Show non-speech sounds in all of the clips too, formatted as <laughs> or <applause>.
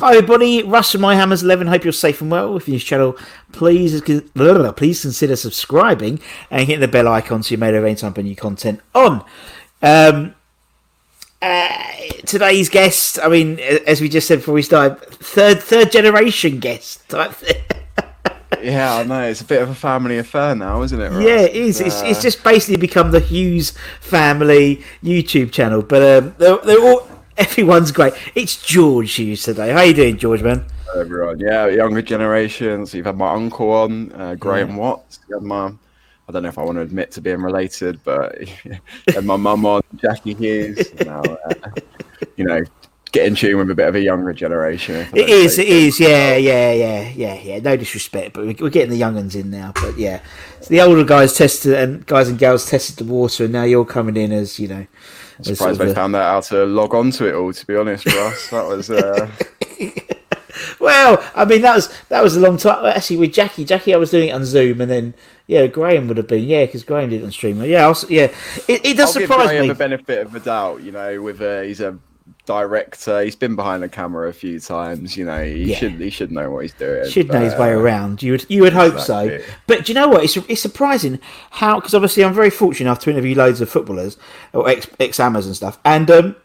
Hi everybody, Russ from My Hammers 11. Hope you're safe and well. If you're new to channel, please please consider subscribing and hit the bell icon so you're made aware anytime new content on. Um, uh, today's guest, I mean, as we just said before we started, third third generation guest type <laughs> thing. Yeah, I know. It's a bit of a family affair now, isn't it? Russ? Yeah, it is. It's, it's just basically become the Hughes family YouTube channel, but um, they're, they're all everyone's great. It's George Hughes today. How you doing, George man? everyone. Yeah, younger generations. You've had my uncle on, uh, Graham Yeah. Watts. You had my, I don't know if I want to admit to being related, but <laughs> and my mum on, Jackie Hughes. Now, uh, you know, get in tune with a bit of a younger generation. It is. It is. Yeah, yeah, yeah, yeah, yeah. No disrespect, but we- we're getting the young uns in now. But yeah, so the older guys tested and guys and girls tested the water, and now you're coming in as you know. I'm surprised they found out how to log on to it all. To be honest, Russ, that was. Uh, <laughs> Well, I mean that was that was a long time. Actually, with Jackie, Jackie, I was doing it on Zoom, and then yeah, Graham would have been yeah, because Graham did it on streamer. Yeah, I was, yeah. It, it does I'll give surprise Graham me. the benefit of the doubt. You know, with uh, he's a director. He's been behind the camera a few times. You know, he Yeah. should he should know what he's doing. should know his way uh, around. You would you would hope so. But do you know what? It's it's surprising how because obviously I'm very fortunate enough to interview loads of footballers or ex ex and stuff, and um,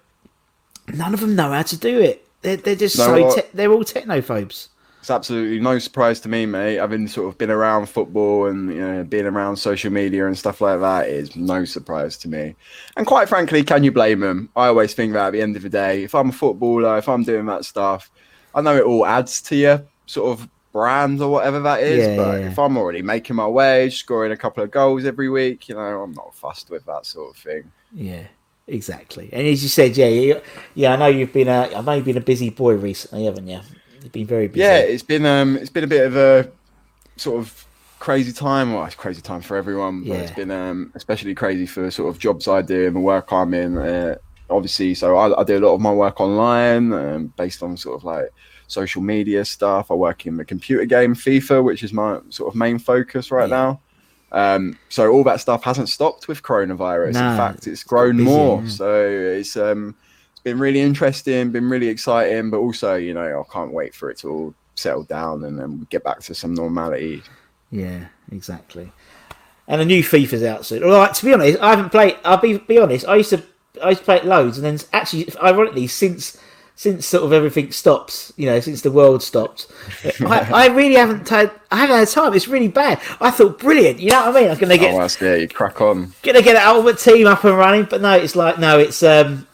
none of them know how to do it. They're, they're just Know so te- they're all technophobes. It's absolutely no surprise to me, mate. Having sort of been around football and you know being around social media and stuff like that is no surprise to me. And quite frankly, can you blame them? I always think that at the end of the day, if I'm a footballer, if I'm doing that stuff, I know it all adds to your sort of brand or whatever that is. Yeah, but yeah. if I'm already making my wage, scoring a couple of goals every week, you know, I'm not fussed with that sort of thing. Yeah, exactly. And as you said, yeah, yeah, I know you've been a I know you've been a busy boy recently, haven't you? Been very busy. Yeah, it's been um, it's been a bit of a sort of crazy time. Well, it's crazy time for everyone, but it's Yeah. been um, especially crazy for sort of jobs I do and the work I'm in. Uh, obviously, so I, I do a lot of my work online, um, based on sort of like social media stuff. I work in the computer game FIFA, which is my sort of main focus right Yeah. now. Um, so all that stuff hasn't stopped with coronavirus. No, in fact, it's grown busy, more. yeah. So it's um, it's been really interesting, been really exciting, but also you know I can't wait for it to all settle down and then get back to some normality. Yeah, exactly. And the new FIFA's out soon. All right, to be honest, I haven't played. I'll be be honest. I used to I used to play it loads, and then actually, ironically, since since sort of everything stops, you know, since the world stopped, <laughs> I, I really haven't had I haven't had time. It's really bad. I thought brilliant. You know what I mean? I'm gonna get oh, that's it. Crack on. gonna get an ultimate team up and running, but no, it's like no, it's um.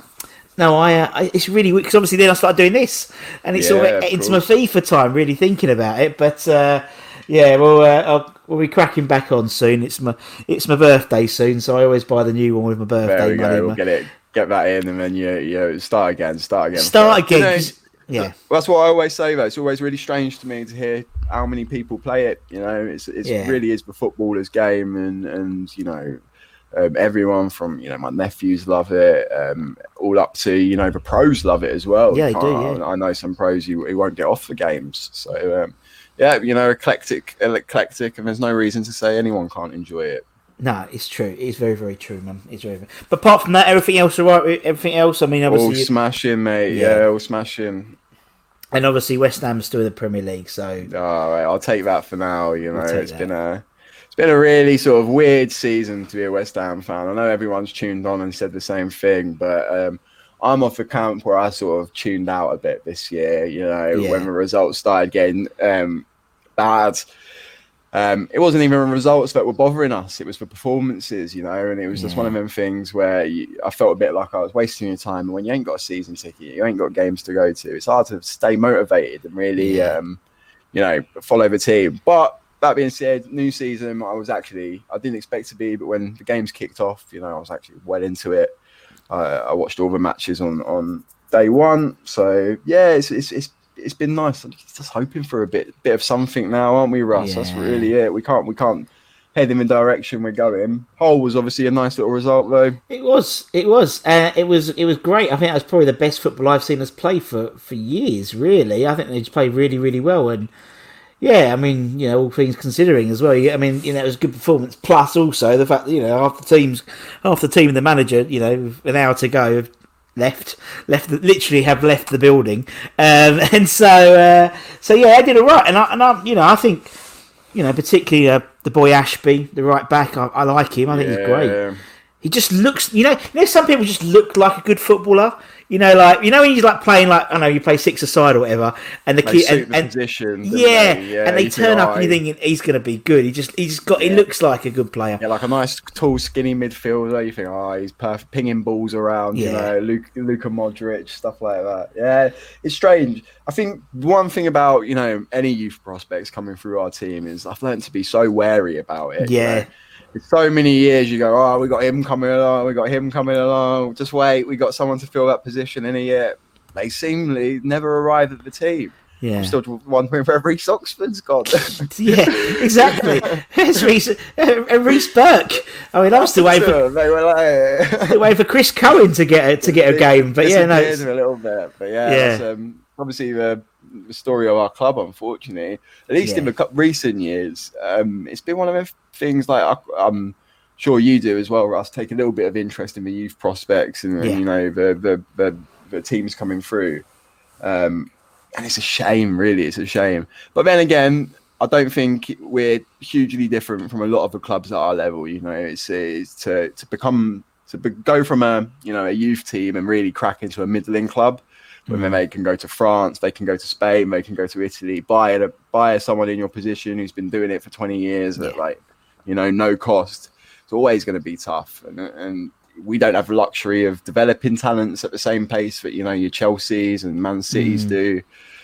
No, I, uh, it's really because obviously then I started doing this, and it's sort Yeah, of of into my. FIFA time, really thinking about it. But uh, yeah, well, uh, I'll, we'll be cracking back on soon. It's my it's my birthday soon, so I always buy the new one with my birthday There we money. go. We'll My- get it, get that in, and then you you start again, start again. Start But, you again. Yeah. That's what I always say though. It's always really strange to me to hear how many people play it. You know, it's it's Yeah. really is the footballer's game, and and you know, um, everyone from you know my nephews love it, um, all up to you know the pros love it as well. Yeah, they do, I, yeah. I know some pros who, who won't get off the games. So um, yeah, you know, eclectic, eclectic, and there's no reason to say anyone can't enjoy it. No, it's true. It's very, very true, man. It's very. But apart from that, everything else, right. Everything else, I mean, obviously, All smashing, mate. Yeah. Yeah, all smashing. and obviously, West Ham's still in the Premier League, so All right, I'll take that for now. You know, We'll it's that. been a it's been a really sort of weird season to be a West Ham fan. I know everyone's tuned on and said the same thing, but um, I'm off the camp where I sort of tuned out a bit this year. You know, Yeah. when the results started getting um, bad. Um, it wasn't even the results that were bothering us; it was the performances, you know. And it was just one of them things where you, I felt a bit like I was wasting your time. And when you ain't got a season ticket, you ain't got games to go to. It's hard to stay motivated and really, Yeah. um, you know, follow the team. But that being said, new season, I was actually I didn't expect to be, but when the games kicked off, you know, I was actually well into it. Uh, I watched all the matches on on day one, so yeah, it's it's it's, it's been nice. I'm just hoping for a bit bit of something now, aren't we, Russ? That's really it. We can't we can't head in the direction we're going. Hull was obviously a nice little result though. it was. It was. Uh, it was. It was great. I think that was probably the best football I've seen us play for for years. Really, I think they just played really, really well. And yeah, I mean, you know, all things considering as well. I mean, you know, it was a good performance. Plus, also the fact that you know half the teams, half the team and the manager, you know, an hour to go. Have, Left, left, the, literally have left the building, um, <laughs> and so, uh, so yeah, I did all right, and I, and I, you know, I think, you know, particularly uh, the boy Ashby, the right back, I, I like him. I think he's great. He just looks, you know, you know, some people just look like a good footballer. You know, like you know, when he's like playing like I don't know, you play six aside or whatever, and the They kid, and, and position, yeah, they? Yeah, and they turn up and you're thinking he's going to be good. He just, he just got, he looks like a good player. Yeah, like a nice, tall, skinny midfielder. You think, oh, he's perfect, pinging balls around. You Yeah. know, Luke, Luka Modric, stuff like that. Yeah, it's strange. I think one thing about you know any youth prospects coming through our team is I've learned to be so wary about it. you Yeah. know. It's so many years you go, oh, we got him coming along, we got him coming along. Just wait, we got someone to fill that position in a year. They seemingly never arrive at the team. Yeah, I'm still wondering where Reece Oxford's gone. <laughs> yeah, exactly. It's Reece, uh, Reece Burke. I mean, I'm still waiting for, <laughs> they were like, <laughs> waiting for Chris Cohen to get a, to get a game, but yeah, no, it's- a little bit. But yeah, Yeah. Um, obviously the, the story of our club. Unfortunately, at least in the recent years, um, it's been one of the things like I'm sure you do as well, Russ. Take a little bit of interest in the youth prospects and, and, Yeah. you know the the, the the teams coming through. Um, and it's a shame, really. It's a shame. But then again, I don't think we're hugely different from a lot of the clubs at our level. You know, it's, it's to to become to be, go from a you know a youth team and really crack into a middling club. When then they can go to France, they can go to Spain, they can go to Italy, buy a buy someone in your position who's been doing it for twenty years at like you know no cost. It's always going to be tough, and and we don't have the luxury of developing talents at the same pace that you know your Chelseas and Man Cities mm. do.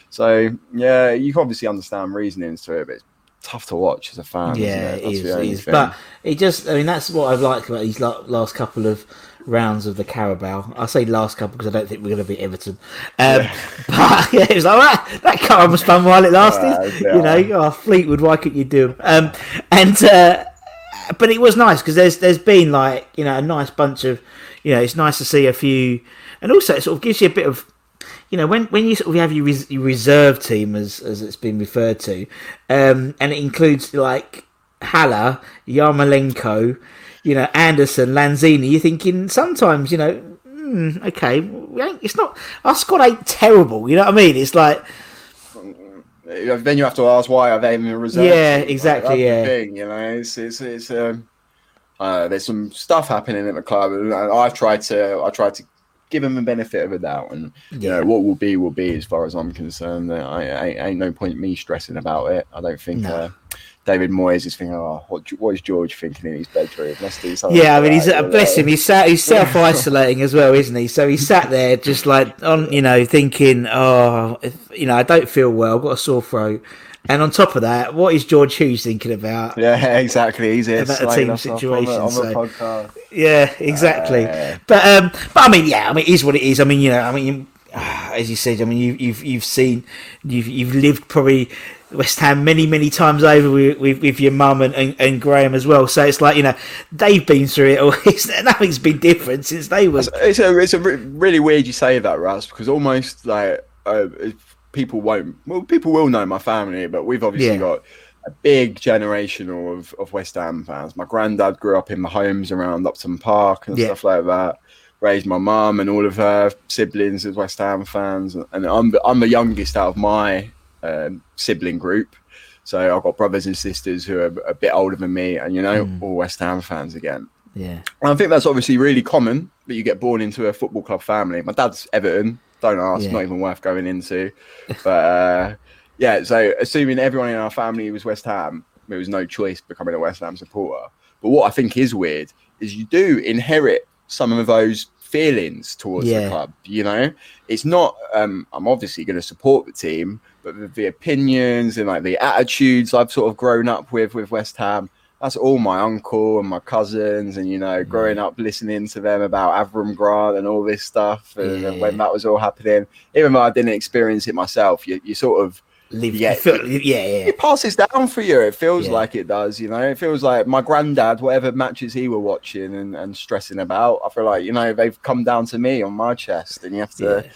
So yeah, you can obviously understand reasonings to it, but it's tough to watch as a fan. Yeah, isn't it? it is. It is. But it just, I mean, that's what I've liked about these last couple of rounds of the Carabao. I say last couple because I don't think we're going to beat Everton. Um, <laughs> But yeah, it was like that. That car was fun while it lasted. Uh, You know, oh, Fleetwood, why couldn't you do 'em? Um, and uh, but it was nice because there's there's been like you know a nice bunch of you know it's nice to see a few, and also it sort of gives you a bit of you know, when, when you sort of have your, res- your reserve team, as as it's been referred to, um, and it includes like Haller, Yarmolenko, you know, Anderson, Lanzini, you're thinking sometimes, you know, hmm, okay, we ain't, it's not our squad ain't terrible. You know what I mean? It's like then you have to ask why are they in the reserve? Yeah, team? exactly, Like, yeah. thing, you know, it's it's it's um, uh, there's some stuff happening at the club, and I've tried to I tried to give him the benefit of a doubt, and you know what will be will be as far as I'm concerned. I, I ain't no point me stressing about it. I don't think. No. Uh, David Moyes is thinking, oh, what, what is George thinking in his bedroom? Let's do something. Yeah, I mean, he's uh, bless him. He's sat, he's self isolating as well, isn't he? So he sat there just like on, you know, thinking, oh, if, you know, I don't feel well, I've got a sore throat. And on top of that, what is George Hughes thinking about? Yeah, <laughs> exactly. He's here About the team us off on the- situation, on the, so- podcast. Yeah, exactly. Uh, but um, but I mean, yeah, I mean, it is what it is. I mean, you know, I mean, as you said, I mean, you, you've you've seen, you've you've lived probably West Ham many many times over with with, with your mum and, and, and Graham as well. So it's like you know they've been through it. All <laughs> nothing's been different since they were. It's a it's a re- really weird you say that, Russ, because almost like uh, people won't. Well, people will know my family, but we've obviously Yeah. got a big generation of, of West Ham fans. My granddad grew up in the homes around Upton Park and Yeah. stuff like that. Raised my mum and all of her siblings as West Ham fans, and I'm the, I'm the youngest out of my um, sibling group. So I've got brothers and sisters who are a bit older than me, and you know, Hmm. all West Ham fans again. Yeah, And I think that's obviously really common that you get born into a football club family. My dad's Everton. Don't ask, Yeah. not even worth going into. But uh, <laughs> yeah, so assuming everyone in our family was West Ham, there was no choice becoming a West Ham supporter. But what I think is weird is you do inherit some of those feelings towards Yeah. the club. You know, it's not. Um, I'm obviously going to support the team, but the, the opinions and like the attitudes I've sort of grown up with with West Ham. That's all my uncle and my cousins, and you know, Mm. growing up listening to them about Avram Grant and all this stuff, and, and Yeah. when that was all happening, even though I didn't experience it myself, you, you sort of Live, Yeah. feel- yeah, yeah, it passes down for you. It feels Yeah. like it does, you know. It feels like my granddad, whatever matches he were watching and, and stressing about, I feel like you know they've come down to me on my chest, and you have to Yeah.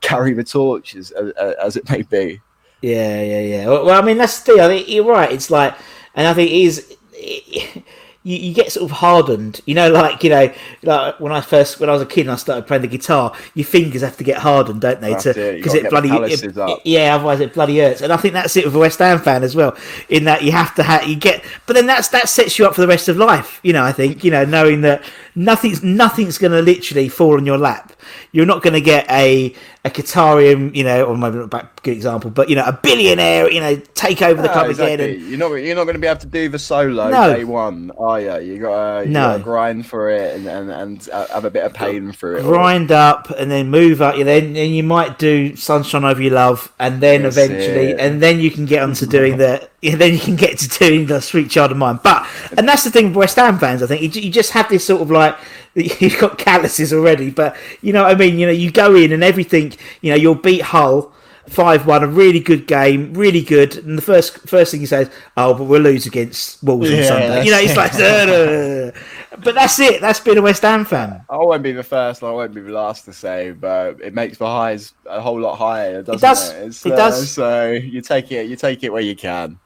carry the torch as, as, as it may be. Yeah, yeah, yeah. Well, I mean, that's the. I think you're right. It's like, and I think is. It, <laughs> you, you get sort of hardened, you know, like you know, like when I first when I was a kid and I started playing the guitar, your fingers have to get hardened, don't they? That's to because gotta it bloody it- yeah, otherwise it bloody hurts. And I think that's it with a West Ham fan as well. In that you have to have you get, but then that's that sets you up for the rest of life. You know, I think you know knowing that nothing's nothing's going to literally fall on your lap. You're not going to get a a you know, or maybe not a good example, but you know, a billionaire, you know, take over the Ah, club exactly. again. And, You're not you're not going to be able to do the solo No. day one, are you? You got to No. grind for it and, and, and uh, have a bit of pain through it. all. grind up and then move up. You then and you might do sunshine over your love, and then That's eventually, it. and then you can get onto <laughs> doing the. Then you can get to doing the sweet child of mine. But and that's the thing with West Ham fans. I think you, you just have this sort of like <laughs> you've got calluses already. But you know what I mean. You know, you go in and everything. You know, you'll beat Hull. Five one, a really good game, really good. And the first first thing he says, "Oh, but we'll lose against Wolves on Sunday." You know, it's like, <laughs> but that's it. That's been a West Ham fan. I won't be the first, and I won't be the last to say, but it makes the highs a whole lot higher, doesn't it? does. It's, It uh, does. So you take it, you take it where you can,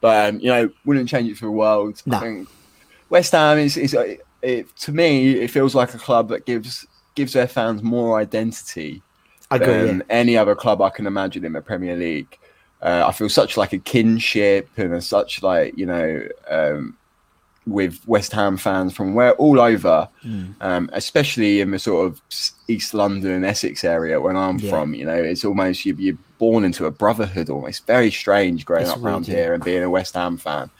but um, you know, wouldn't change it for the world. No. I think West Ham is, is it, to me, it feels like a club that gives gives their fans more identity I than any other club I can imagine in the Premier League. Uh, I feel such like a kinship and a such like you know um, with West Ham fans from where all over, Hmm. um, especially in the sort of East London, and Essex area when I'm Yeah. from. You know, it's almost you, you're born into a brotherhood. Almost very strange growing It's up around here and being a West Ham fan.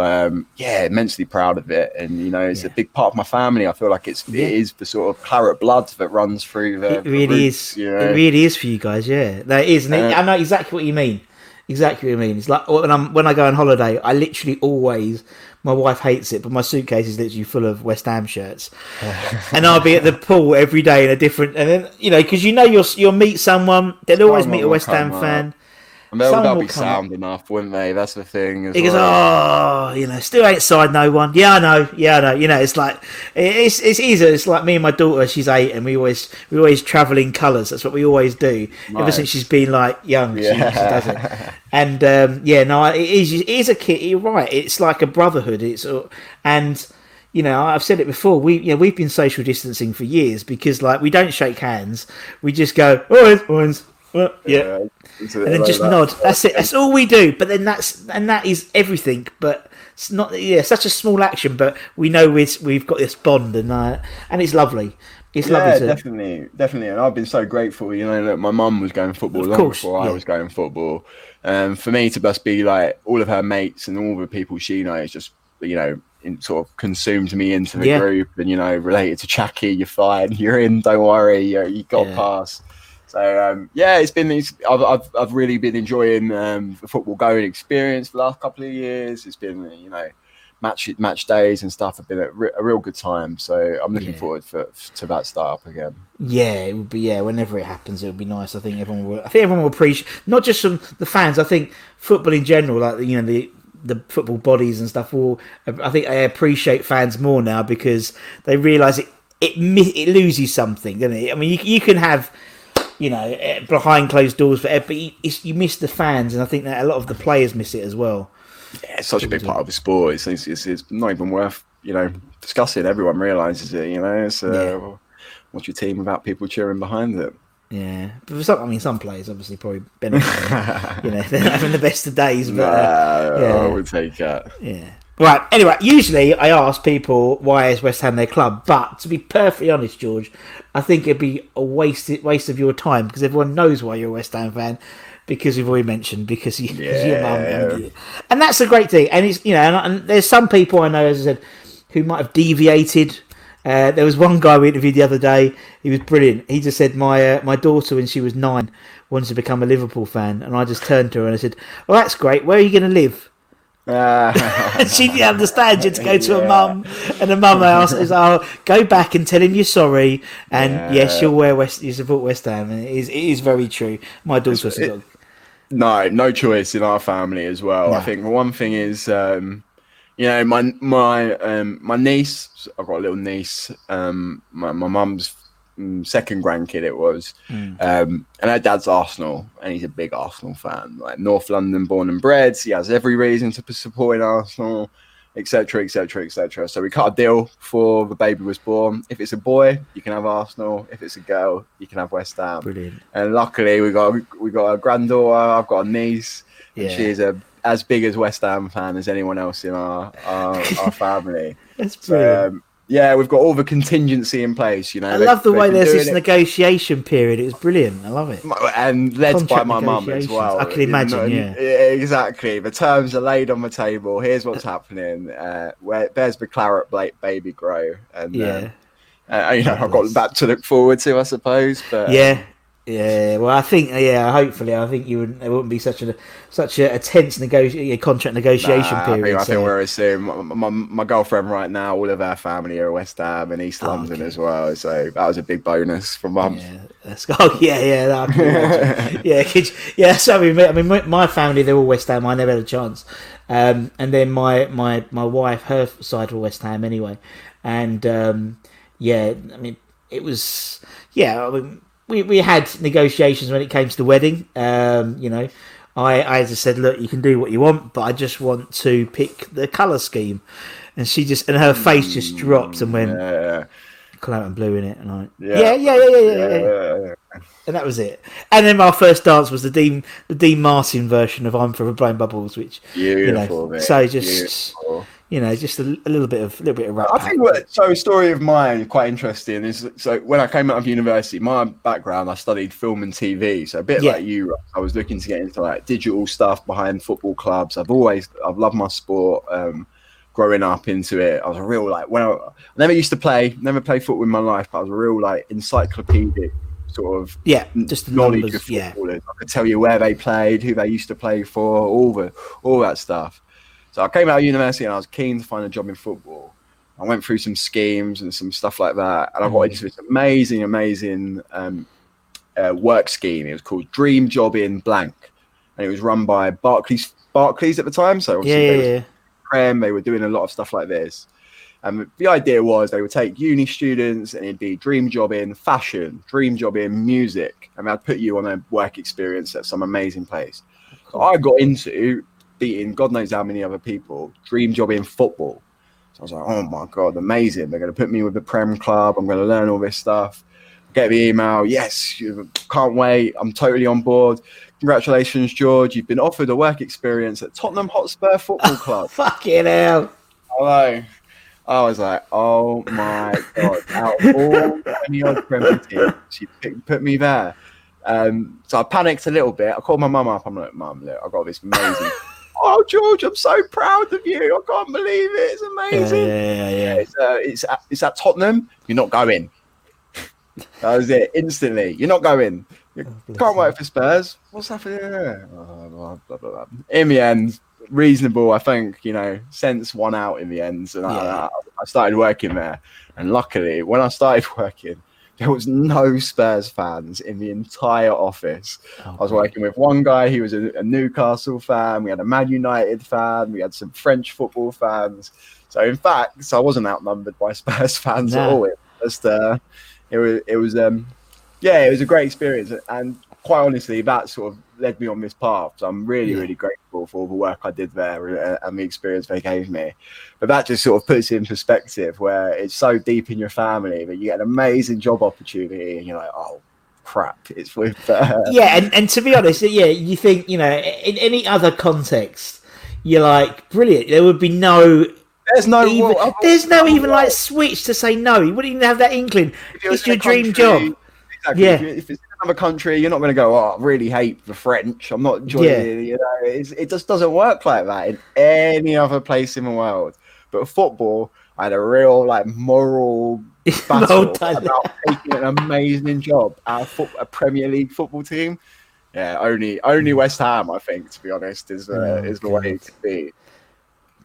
But um, yeah, immensely proud of it, and you know, it's a big part of my family. I feel like it's Yeah. it is the sort of claret blood that runs through the. It the really roots, is. You know? It really is for you guys. Yeah, that is. And Uh, I know exactly what you mean. Exactly what you mean. It's like when I'm when I go on holiday, I literally always. My wife hates it, but my suitcase is literally full of West Ham shirts, <laughs> and I'll be at the pool every day in a different. And then you know, because you know you'll you'll meet someone. They'll always meet a West Ham fan. up. And they'll, they'll be sound enough, wouldn't they? That's the thing. As He goes, well. oh, you know, still ain't signed no one. Yeah, I know. Yeah, I know. You know, it's like it's it's easy. It's like me and my daughter. She's eight, and we always we always travel in colours. That's what we always do ever since she's been like young. She, she Yeah. does it. And um, yeah, no, it is. It is a kid. You're right. It's like a brotherhood. It's uh, and. You know, I've said it before. We, you know, we've been social distancing for years because, like, we don't shake hands. We just go, orange, uh, yeah, and and then just nod. That's it. That's all we do. But then that's and that is everything. But it's not. Yeah, such a small action. But we know we've we've got this bond, and uh, and it's lovely. It's Yeah, lovely to. definitely, definitely. And I've been so grateful. You know, that my mum was going football Of long course, before I was going football. Um, for me to just be like all of her mates and all the people she knows, just you know, in, sort of consumed me into the Yeah. group, and you know, related to Chucky, you're fine, you're in, don't worry, you, you got Yeah. pass. So um, yeah, it's been. It's, I've, I've I've really been enjoying um, the football going experience for the last couple of years. It's been you know match match days and stuff have been a, re- a real good time. So I'm looking Yeah. forward for, to that start up again. Yeah, it would be. Yeah, whenever it happens, it would be nice. I think everyone will. I think everyone will appreciate not just from the fans. I think football in general, like you know the the football bodies and stuff. Will I think they appreciate fans more now because they realise it it it loses something, doesn't it? I mean, you, you can have you know eh, behind closed doors, but but you, you miss the fans, and I think that a lot of the players miss it as well. Yeah, it's such a big part of the sport. It's, it's, it's, not even worth you know discussing. Everyone realizes it. You know, it's uh, Yeah. what's your team without people cheering behind it? Yeah, but for some, I mean, some players obviously probably benefit. <laughs> you know, <laughs> they're having the best of days, but Nah, uh, yeah. I would take that. Yeah. Right. Anyway, usually I ask people why is West Ham their club, but to be perfectly honest, George, I think it'd be a waste waste of your time because everyone knows why you're a West Ham fan because we've already mentioned because you, because <laughs> your mum and, you- and that's a great thing. And it's you know, and, and there's some people I know, as I said, who might have deviated. Uh, there was one guy we interviewed the other day. He was brilliant. He just said my uh, my daughter when she was nine wanted to become a Liverpool fan, and I just turned to her and I said, "Well, that's great. Where are you going to live?" <laughs> She didn't understand. You had to go to Yeah. a mum, and the mum asked, is, "Oh, go back and tell him you're sorry." And Yeah. yes, you'll wear West, you support West Ham, and it is, it is very true. My daughter also got no, no choice in our family as well. I No. think one thing is, um, you know, my my um, my niece. I've got a little niece. Um, my my mum's second grandkid. It was, um, and her dad's Arsenal, and he's a big Arsenal fan. Like North London, born and bred. So He has every reason to be supporting Arsenal, etc., etc., etc. So we cut a deal before the baby was born. If it's a boy, you can have Arsenal. If it's a girl, you can have West Ham. brilliant. And luckily, we got we got a granddaughter. I've got a niece. and Yeah. she is a as big as West Ham fan as anyone else in our our, our <laughs> family. That's brilliant. Um, yeah, we've got all the contingency in place. You know, I They- love the way there's this it- negotiation period. It was brilliant. I love it. and led by my mum as well. I can you imagine, know, yeah. exactly. The terms are laid on the table. Here's what's happening. Uh, where there's the claret bla- baby grow, and Yeah. uh, uh, you know, I've got that to look forward to, I suppose. But Yeah. Yeah, well, I think yeah. Hopefully, I think you would. There wouldn't be such a such a, a tense negoti- contract negotiation Nah, I period. think, I think we're assuming my, my, my girlfriend right now, all of our family are West Ham and East London Oh, okay. as well. So that was a big bonus for mum. Yeah, that's, <laughs> oh yeah, yeah, that I can imagine. <laughs> yeah, could yeah. So we met- I mean, my, my family they're all West Ham. I never had a chance. Um, and then my my my wife, her side were West Ham anyway, and um, yeah, I mean, it was yeah. I mean, we we had negotiations when it came to the wedding. Um, you know. I, I just said, look, you can do what you want, but I just want to pick the colour scheme. And she just, and her face just dropped and went, Yeah, clout and blue in it, and I Yeah. yeah, yeah, yeah, yeah, yeah, yeah, yeah, and that was it. And then my first dance was the Dean, the Dean Martin version of "I'm Forever Blowing Bubbles," which Beautiful, you know, mate. so just Beautiful. You know, just a, a little bit of, a little bit of rap. I think what so a story of mine quite interesting is so when I came out of university, my background I studied film and TV, so a bit Yeah. like you. I was looking to get into like digital stuff behind football clubs. I've always I've loved my sport. Um, growing up into it, I was a real like when I, I never used to play, never played football in my life, but I was a real like encyclopedic sort of yeah, just knowledge numbers, of yeah, footballers. I could tell you where they played, who they used to play for, all the all that stuff. So I came out of university and I was keen to find a job in football. I went through some schemes and some stuff like that, and I got into this amazing, amazing um, uh, work scheme. It was called Dream Job in Blank, and it was run by Barclays. Barclays at the time, so yeah, obviously yeah, they yeah. Prem. They were doing a lot of stuff like this. And the idea was they would take uni students and it'd be dream job in fashion, dream job in music, and they'd put you on a work experience at some amazing place. So I got into beating God knows how many other people, dream job in football. So I was like, oh my God, amazing. They're going to put me with the Prem Club. I'm going to learn all this stuff. Get the email. Yes, you can't wait. I'm totally on board. Congratulations, George. You've been offered a work experience at Tottenham Hotspur Football <laughs> Club. Fucking hell! Hello. I was like, oh my god! Out of all twenty odd Premier teams, she put me there. Um, so I panicked a little bit. I called my mum up. I'm like, mum, look, I've got this amazing. Oh, George, I'm so proud of you. I can't believe it. It's amazing. yeah, yeah, yeah. It's, uh, it's, at, it's at Tottenham. You're not going. <laughs> that was it. Instantly, you're not going. You bless can't wait for Spurs. What's happening there? Oh, blah, blah, blah, blah. In the end, reasonable. I think you know, sense won out in the end, and Yeah. I, I started working there. And luckily, when I started <laughs> working, there was no Spurs fans in the entire office. Oh, I was working with one guy. He was a, a Newcastle fan. We had a Man United fan. We had some French football fans. So in fact, so I wasn't outnumbered by <laughs> Spurs fans at all. It was, just, uh, it was, it was, um, yeah, it was a great experience. And quite honestly, that sort of led me on this path. So I'm really, Yeah. really grateful for all the work I did there uh, and the experience they gave me. But that just sort of puts it in perspective where it's so deep in your family that you get an amazing job opportunity and you're like, oh crap, it's with. <laughs> Uh, yeah, and, and to be honest, yeah, you think you know in any other context, you're like brilliant. There would be no. There's no. Even, well, there's no even like switch to say no. You wouldn't even have that inkling. It's your dream country- job. Exactly. Yeah. If, it's another country, you're not going to go. Oh, I really hate the French. I'm not enjoying Yeah. it. You know, it's, it just doesn't work like that in any other place in the world. But football, I had a real like moral <laughs> battle about taking an amazing job of foot, a Premier League football team. Yeah, only only West Ham, I think, to be honest, is uh, Oh, is the way God. it could be.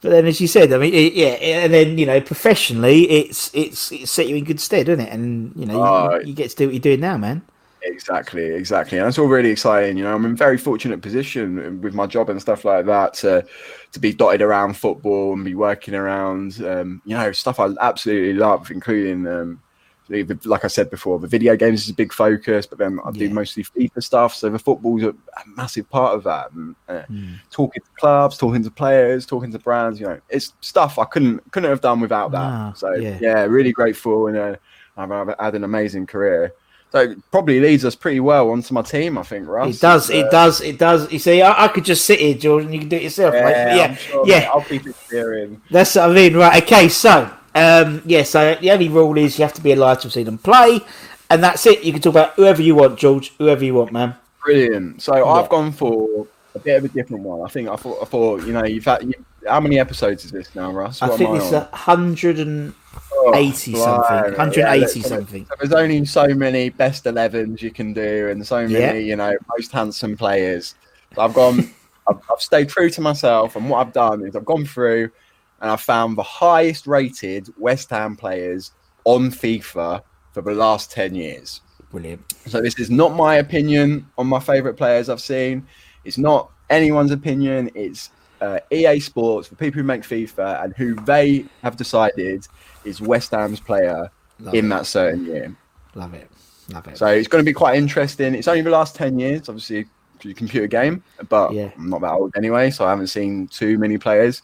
But then, as you said, I mean, it, yeah, and then you know, professionally, it's it's it's set you in good stead, doesn't it? And you know, Oh, you, you get to do what you're doing now, man. Exactly, exactly, and that's all really exciting. You know, I'm in a very fortunate position with my job and stuff like that to to be dotted around football and be working around, um, you know, stuff I absolutely love, including, um, like I said before, the video games is a big focus, but then I do Yeah. mostly FIFA stuff. So the football's a, a massive part of that. And, uh, Hmm. Talking to clubs, talking to players, talking to brands, you know, it's stuff I couldn't couldn't have done without that. Wow, so yeah. yeah. really grateful, and uh, I've, I've had an amazing career. So it probably leads us pretty well onto my team, I think, Russ. It does, it uh, does, it does. You see, I, I could just sit here, George, and you can do it yourself. Yeah, yeah, sure, yeah. mate, I'll keep it steering. That's what I mean, right? Okay, so um, yeah, so the only rule is you have to be alive to see them play, and that's it. You can talk about whoever you want, George, whoever you want, man. Brilliant. So Yeah. I've gone for a bit of a different one. I think I thought, I thought you know, you've had you, how many episodes is this now, Russ? I think it's a hundred and Oh, eighty blimey. something, hundred eighty look, something. There's only so many best 11s you can do, and so many, Yeah. you know, most handsome players. So I've gone, <laughs> I've, I've stayed true to myself, and what I've done is I've gone through and I've found the highest rated West Ham players on FIFA for the last 10 years. Brilliant. So this is not my opinion on my favourite players I've seen. It's not anyone's opinion. It's uh, EA Sports, the people who make FIFA, and who they have decided is West Ham's player Love in it. that certain year. Love it, love it. So it's going to be quite interesting. It's only the last 10 years, obviously, computer game, but Yeah. I'm not that old anyway, so I haven't seen too many players.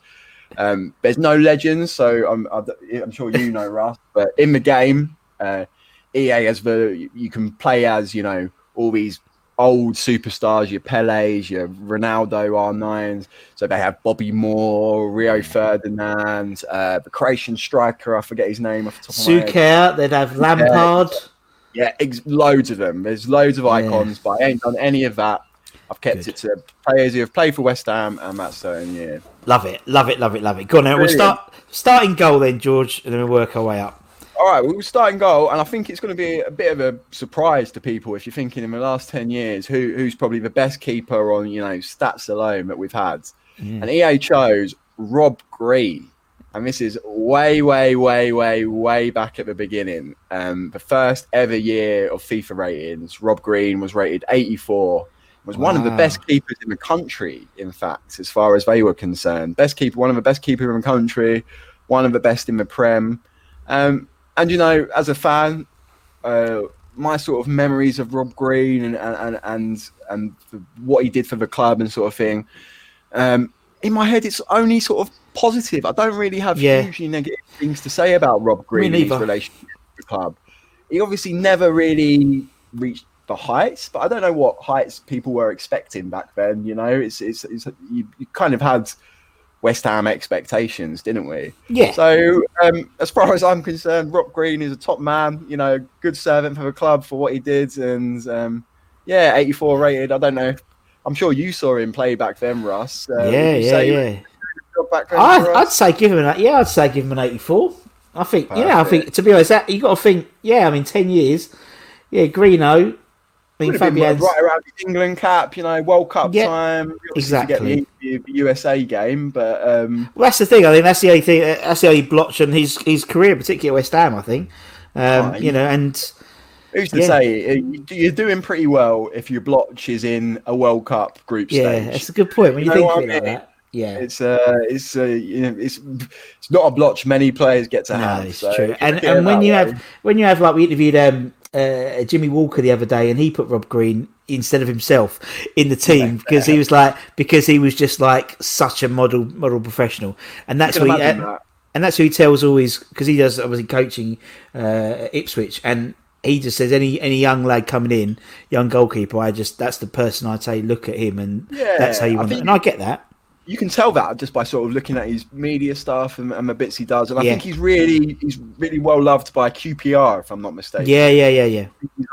Um, there's no legends, so I'm, I'm sure you know, <laughs> Russ, but in the game, uh, EA has the, you can play as, you know, all these old superstars, your Pele's, your Ronaldo R9s. So they have Bobby Moore, Rio Ferdinand, uh, the Croatian striker, I forget his name off the top of my head. Suker, they'd have Lampard. Yeah, ex- loads of them. There's loads of icons, but I ain't done any of that. I've kept Good. it to players who have played for West Ham and that certain year. Love it, love it, love it, love it. Go on, now we'll Brilliant. start starting goal then, George, and then we'll work our way up. All right, we'll start in goal, and I think it's going to be a bit of a surprise to people if you're thinking in the last ten years who who's probably the best keeper on you know stats alone that we've had. And EA chose Rob Green, and this is way, way, way, way, way back at the beginning. Um, the first ever year of FIFA ratings, Rob Green was rated 84. Was one of the best keepers in the country, in fact, as far as they were concerned. Best keeper, one of the best keepers in the country, one of the best in the Prem. Um, and you know, as a fan, uh, my sort of memories of Rob Green and and and and what he did for the club and sort of thing. Um, in my head, it's only sort of positive. I don't really have Yeah. hugely negative things to say about Rob Green and his relationship with the club. He obviously never really reached the heights, but I don't know what heights people were expecting back then. You know, it's it's, it's you, you kind of had West Ham expectations, didn't we? Yeah. So, um, as far as I'm concerned, Rob Green is a top man. You know, good servant for the club for what he did, and um, yeah, 84 rated. I don't know. I'm sure you saw him play back then, Russ. Uh, yeah, yeah, say he was yeah. a good back then I, I'd say give him an yeah, I'd say give him an eighty-four. I think yeah, I think to be honest, that you got to think yeah. I mean, ten years, yeah, Greeno, I mean, Would have been right around the England cap, you know, World Cup Yeah, time. Exactly. Get the, USA game, but um, Well, that's the thing. I think that's the only thing. That's the only blotch on his his career, particularly at West Ham. I think. Um, Oh, you know, and who's to Yeah. say uh, you- you're doing pretty well if your blotch is in a World Cup group yeah, stage? that's a good point when you, You think about it I mean? that. Yeah, It's uh, it's uh, you know, it's it's not a blotch many players get to no, have. it's so true. And look at it and when you way- have when you have like we interviewed um uh, Jimmy Walker the other day, and he put Rob Green instead of himself in the team because he was like because he was just like such a model model professional, and that's what he, and, that. and that's who he tells always because he does obviously coaching uh, at Ipswich and. He just says any any young lad coming in, young goalkeeper. I just that's the person I'd say look at him, and Yeah, that's how you want. it. think- And I get that. You can tell that just by sort of looking at his media stuff and, and the bits he does, and I Yeah. think he's really he's really well loved by QPR, if I'm not mistaken. Yeah, yeah, yeah, yeah.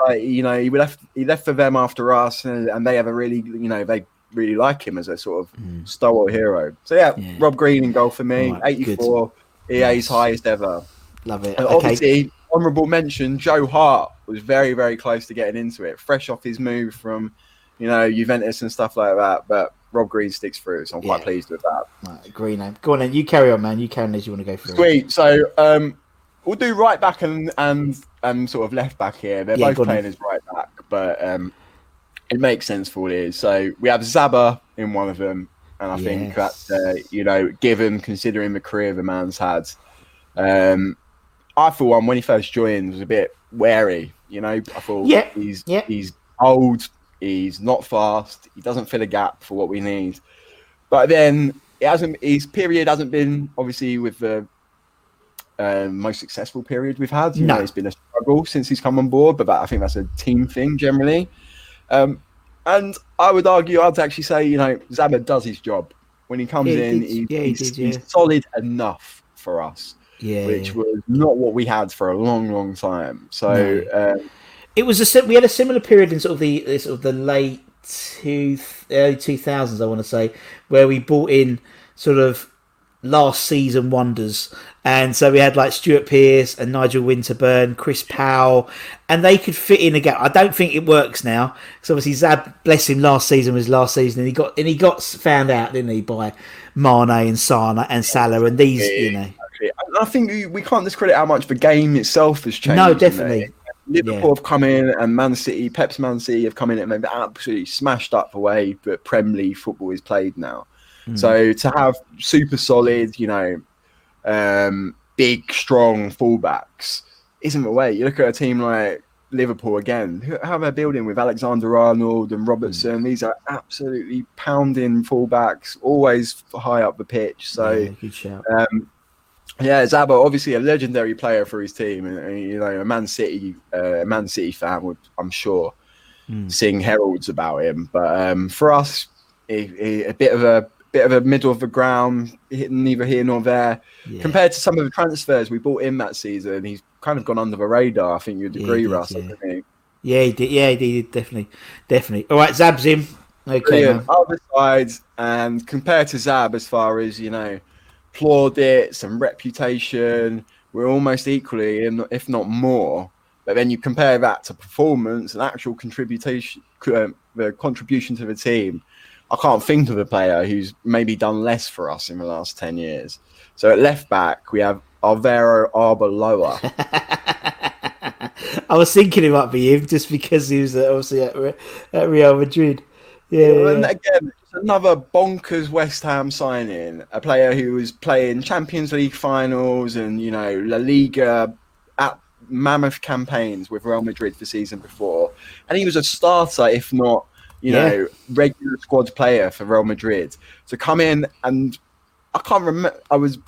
Like you know he left he left for them after us, and, and they have a really you know they really like him as a sort of stalwart hero. So yeah, Mm. Yeah. Rob Green in goal for me, right, 84, EA's highest ever. Love it. And Okay. Obviously, honourable mention, Joe Hart was very, very close to getting into it, fresh off his move from, you know, Juventus and stuff like that. But Rob Green sticks through, so I'm quite Yeah. pleased with that. Right, green name. Go on then. You carry on, man. You carry on as you want to go through. Sweet. So um, we'll do right back and and and sort of left back here. They're Yeah, both playing as right back, but um, it makes sense for what it is. So we have Zaba in one of them, and I think that uh, you know, given considering the career the man's had. Um, I for one, when he first joined, was a bit wary. You know, I thought Yeah, he's yeah. he's old, he's not fast, he doesn't fill a gap for what we need. But then it hasn't. His period hasn't been obviously with the um, most successful period we've had. You No. know, it's been a struggle since he's come on board, but that, I think that's a team thing generally. Um, and I would argue, I'd actually say, you know, Zaba does his job when he comes Yeah, in. He, Yeah, he he's, did, yeah. he's solid enough for us, Yeah. which was not what we had for a long, long time. So. Um, It was a we had a similar period in sort of the sort of the late two early two thousands, I want to say, where we brought in sort of last season wonders, and so we had like Stuart Pearce and Nigel Winterburn, Chris Powell, and they could fit in again. I don't think it works now because obviously Zab, bless him, last season was last season, and he got and he got found out, didn't he, by Mane and Sané and Salah and these, you know. I think we, we can't discredit how much the game itself has changed. No, definitely. Liverpool Yeah. have come in and Man City, Pep's Man City have come in and they've absolutely smashed up the way that Premier League football is played now. Hmm. So to have super solid, you know, um, big, strong fullbacks isn't the way. You look at a team like Liverpool again, how they're building with Alexander Arnold and Robertson. These are absolutely pounding fullbacks, always high up the pitch. So. yeah, good shout. Um, yeah, Zaba, obviously a legendary player for his team, and, you know, a Man City, uh, a Man City fan would, I'm sure, sing heralds about him. But um, for us, he, he, a bit of a bit of a middle of the ground, neither here nor there. Yeah. Compared to some of the transfers we bought in that season, he's kind of gone under the radar. I think you'd agree, did, Russ. yeah. he? Yeah, he did. Yeah, he did. Definitely, definitely. All right, Zab's him. Okay. Other side, and compared to Zab, as far as you know, plaudits and reputation, we're almost equally, if not- more. But then you compare that to performance and actual contribution, uh, the contribution to the team. I can't think of a player who's maybe done less for us in the last ten years. So at left back, we have Alvaro Arbeloa. <laughs> I was thinking it might be him just because he was obviously at, Real Madrid. Yeah, yeah. again, another bonkers West Ham signing. A player who was playing Champions League finals and you know La Liga at mammoth campaigns with Real Madrid the season before, and he was a starter, if not you Yeah. know regular squad player for Real Madrid. To come in and I can't remember. I was.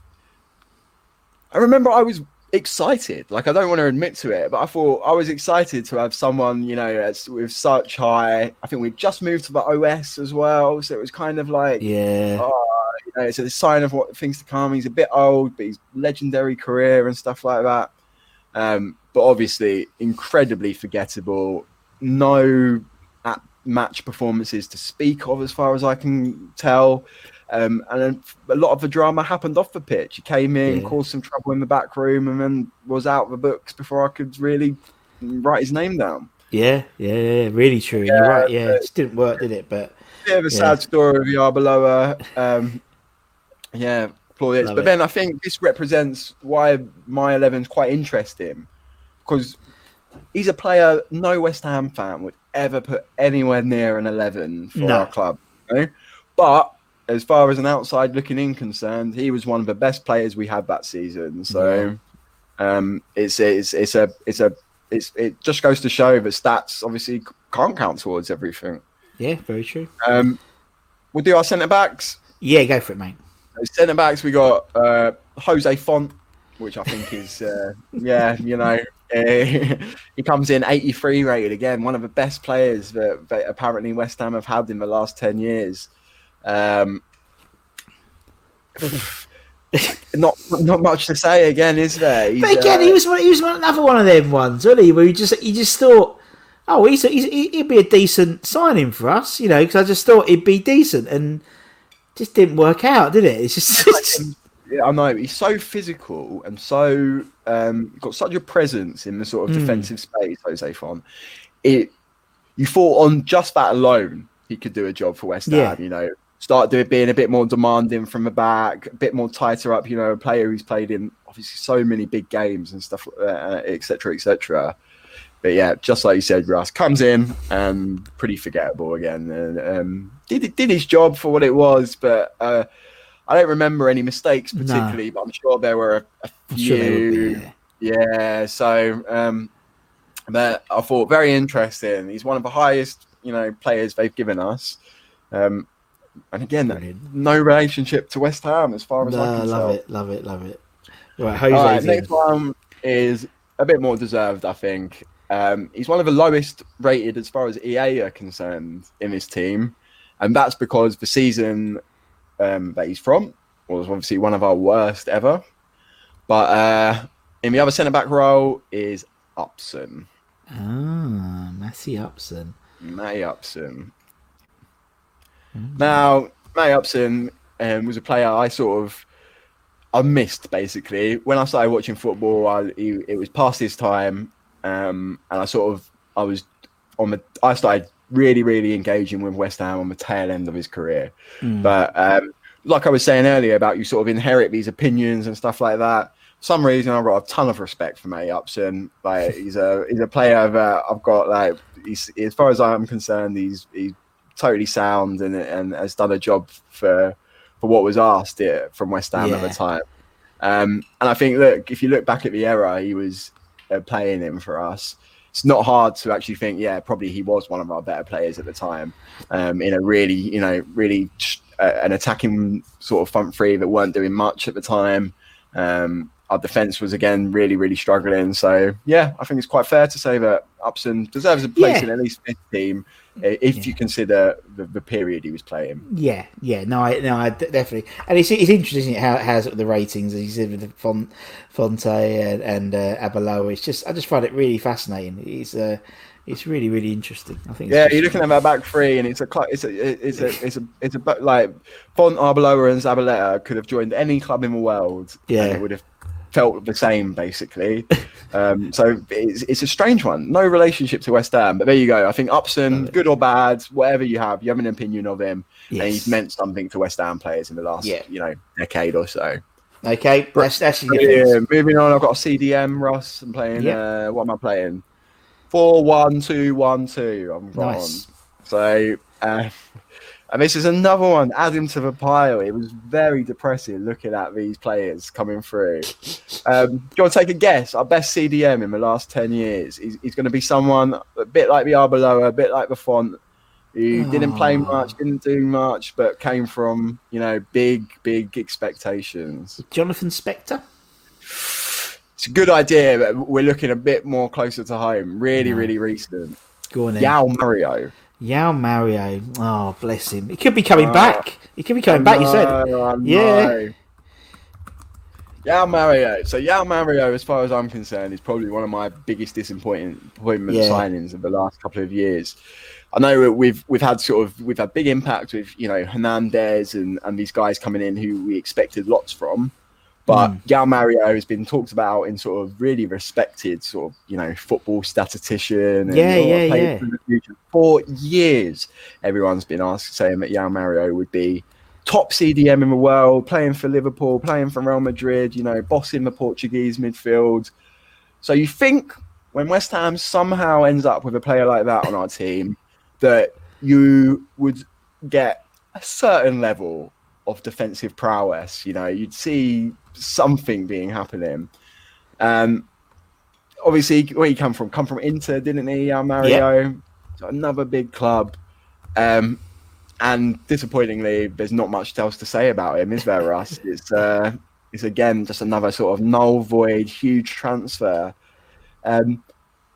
I remember I was excited. Like I don't want to admit to it, but I thought I was excited to have someone, you know, that's with such high. I think we just moved to the OS as well, so it was kind of like, yeah. oh, you know, it's a sign of what things to come. He's a bit old, but he's legendary career and stuff like that. Um, but obviously, incredibly forgettable. No at match performances to speak of, as far as I can tell. Um, and then a lot of the drama happened off the pitch. He came in, Yeah. caused some trouble in the back room, and then was out of the books before I could really write his name down. Yeah, yeah, yeah, really true. You're right. Yeah, it just didn't work, did it? But bit of a Yeah. sad story of Yarbaloa. Um, yeah. Love But it. then I think this represents why my 11's quite interesting because he's a player no West Ham fan would ever put anywhere near an 11 for No. our club. you know? But as far as an outside looking in concerned, he was one of the best players we had that season. So um, it's it's it's a it's a it's it just goes to show that stats obviously can't count towards everything. yeah, very true. Um, we'll do our centre backs. Yeah, go for it, mate. Centre backs, we got uh, Jose Fonte, which I think is, uh, <laughs> yeah, you know, <laughs> he comes in 83 rated again, one of the best players that, that apparently West Ham have had in the last 10 years. Um, <laughs> not not much to say again, is there? He's, But again, uh, he was one, he was one- another one of them ones, wasn't he? Where you just you just thought, oh, he's, a, he's he'd be a decent signing for us, you know? Because I just thought he'd be decent, and just didn't work out, did it? It's just, it's just- <laughs> Yeah, I know he's so physical and so um, got such a presence in the sort of defensive space. Jose Fonte, it you thought on just that alone he could do a job for West Ham. Yeah. You know, start doing being a bit more demanding from the back, a bit more tighter up. You know, a player who's played in obviously so many big games and stuff, uh, etc. cetera, et cetera. But yeah, just like you said, Russ comes in and pretty forgettable again. And um, did did his job for what it was, but uh, I don't remember any mistakes No. particularly. But I'm sure there were a, a few. sure they would be, yeah. Yeah, so um, but I thought very interesting. He's one of the highest, you know, players they've given us. Um, and again, Brilliant. no relationship to West Ham as far as I No, can love tell. it, love it, love it. Right, Jose's All right, next one is a bit more deserved, I think. Um, he's one of the lowest rated as far as EA are concerned in this team, and that's because the season um, that he's from was obviously one of our worst ever. But uh, in the other centre back role is Upson, Ah, Matty Upson. Matty Upson. Now, Matty Upson um, was a player I sort of I missed basically when I started watching football. I he, it was past his time, um, and I sort of I was on the I started really really engaging with West Ham on the tail end of his career. But um, like I was saying earlier about you sort of inherit these opinions and stuff like that. For some reason I've got a ton of respect for Matty Upson. Like he's a he's a player that I've got like he's as far as I'm concerned he's he's totally sound and and has done a job for for what was asked uh, from West Ham at the time. Um, and I think, look, if you look back at the era he was uh, playing in for us, it's not hard to actually think, yeah, probably he was one of our better players at the time. Um, in a really, you know, really uh, an attacking sort of front three that weren't doing much at the time. Um, our defense was again really, really struggling. So yeah, I think it's quite fair to say that Upson deserves a place Yeah. in at least fifth team if you consider the, the period he was playing. Yeah, yeah, no, I, no, I d- definitely, and it's it's interesting how it has the ratings as you said with the Font, Fonte and, and uh, Arbeloa. It's just I just find it really fascinating. It's uh, it's really really interesting. I think. It's Yeah, you're looking at that back three, and it's a it's a it's a it's a it's a bu- like Font Arbeloa and Zabaleta could have joined any club in the world, Yeah. it would have felt the same basically. um, so it's it's a strange one. No relationship to West Ham, but there you go. I think Upson, good or bad, whatever you have, you have an opinion of him, and he's meant something to West Ham players in the last Yeah. you know decade or so. Okay, that's that's Yeah, moving on, I've got a CDM, Russ. I'm playing. Yeah. Uh, what am I playing? Four one two one two. I'm gone. Nice. So, uh, and this is another one. Add him to the pile. It was very depressing looking at these players coming through. Um, do you want to take a guess? Our best CDM in the last ten years. He's, he's going to be someone a bit like the Arbeloa, a bit like the Font, who didn't play much, didn't do much, but came from you know big, big expectations. Jonathan Spector. It's a good idea, but we're looking a bit more closer to home. Really, really recent. Go on. João Mário. João Mário. Oh, bless him. He could be coming uh, back. He could be coming back. You said. I Yeah. know. João Mário. So João Mário, as far as I'm concerned, is probably one of my biggest disappointment Yeah. signings of the last couple of years. I know we've we've had sort of we've had big impact with you know Hernandez and and these guys coming in who we expected lots from, But Mm. João Mário has been talked about in sort of really respected sort of you know football statistician. And, Yeah, yeah, yeah. for. For years, everyone's been asked saying that João Mário would be top CDM in the world, playing for Liverpool, playing for Real Madrid. You know, bossing the Portuguese midfield. So you think when West Ham somehow ends up with a player like that on our <laughs> team, that you would get a certain level of defensive prowess. You know, you'd see something being happening. Um, obviously, where he come from? Come from Inter, didn't he? João Mário, So another big club. Um, and disappointingly, there's not much else to say about him, is there, Russ? <laughs> It's uh, it's again just another sort of null void, huge transfer, um,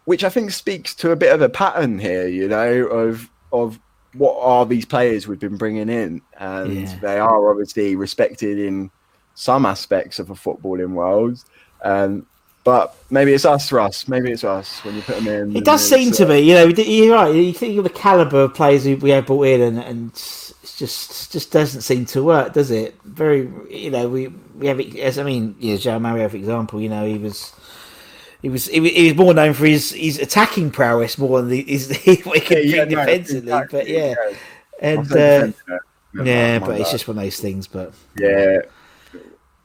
which I think speaks to a bit of a pattern here. You know, of of what are these players we've been bringing in, and Yeah. they are obviously respected in some aspects of the footballing world. Um, but maybe it's us, Russ. Maybe it's us when you put them in. It does seem to uh, be, you know, you're right. You think of the caliber of players we have brought in, and, and it's just just doesn't seem to work, does it? Very, you know, we we have it as I mean, yeah, João Mário, for example, you know, he was. He was, he was he was more known for his, his attacking prowess more than the, his what <laughs> he could yeah, bring no, defensively. exactly, but yeah, yeah. and uh, yeah. Yeah, but it's just one of those things. But Yeah.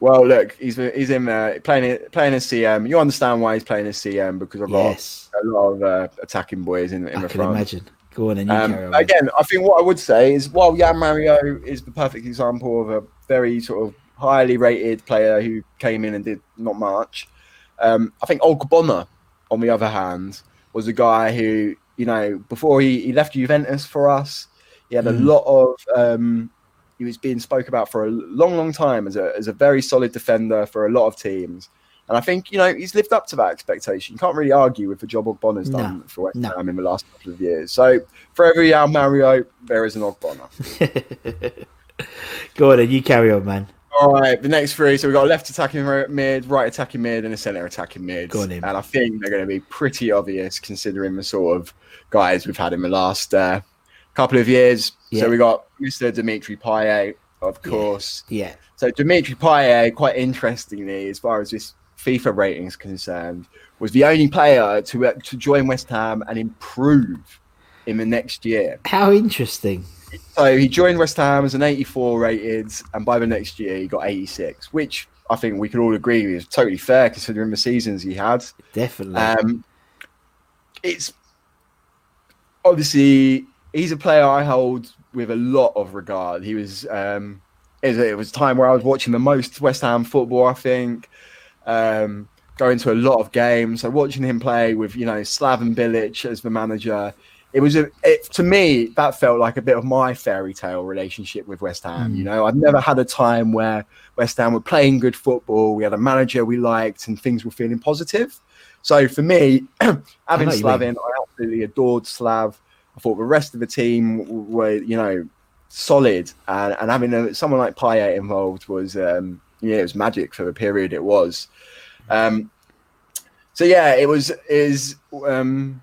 Well, look, he's he's in there playing it playing as CM. You understand why he's playing as CM because I've got yes, a lot of uh, attacking boys in, in I the can front. imagine. Go on and you Um, carry on. again, I think what I would say is while João Mário is the perfect example of a very sort of highly rated player who came in and did not much, um, I think Ogbonna, on the other hand, was a guy who, you know, before he, he left Juventus for us, he had a Mm. lot of. Um, he was being spoke about for a long, long time as a as a very solid defender for a lot of teams. And I think, you know, he's lived up to that expectation. You can't really argue with the job Ogbonna's No, done for West no. Ham in the last couple of years. So for every João Mário, there is an Ogbonna. <laughs> Go on and you carry on, man. All right, the next three. So we've got a left attacking mid, right attacking mid, and a centre attacking mid. Go on in. And I think they're going to be pretty obvious considering the sort of guys we've had in the last uh, couple of years. Yeah. So we got Mr. Dimitri Payet, of course. Yeah, So Dimitri Payet, quite interestingly, as far as this FIFA rating is concerned, was the only player to uh, to join West Ham and improve in the next year. how interesting. So he joined West Ham as an 84 rated, and by the next year he got 86, which I think we could all agree is totally fair considering the seasons he had. Definitely. Um, it's obviously he's a player I hold with a lot of regard. He was um, it was, it was a time where I was watching the most West Ham football. I think um, going to a lot of games. So watching him play with you know Slaven Bilic as the manager. It was a it, to me that felt like a bit of my fairy tale relationship with West Ham. You know, I've never had a time where West Ham were playing good football. We had a manager we liked, and things were feeling positive. So for me, <clears throat> having what you Slav I absolutely adored Slav. I thought the rest of the team were, you know, solid, and, and having a, someone like Payet involved was, um, yeah, it was magic for the period it was. Um, so yeah, it was is. Um,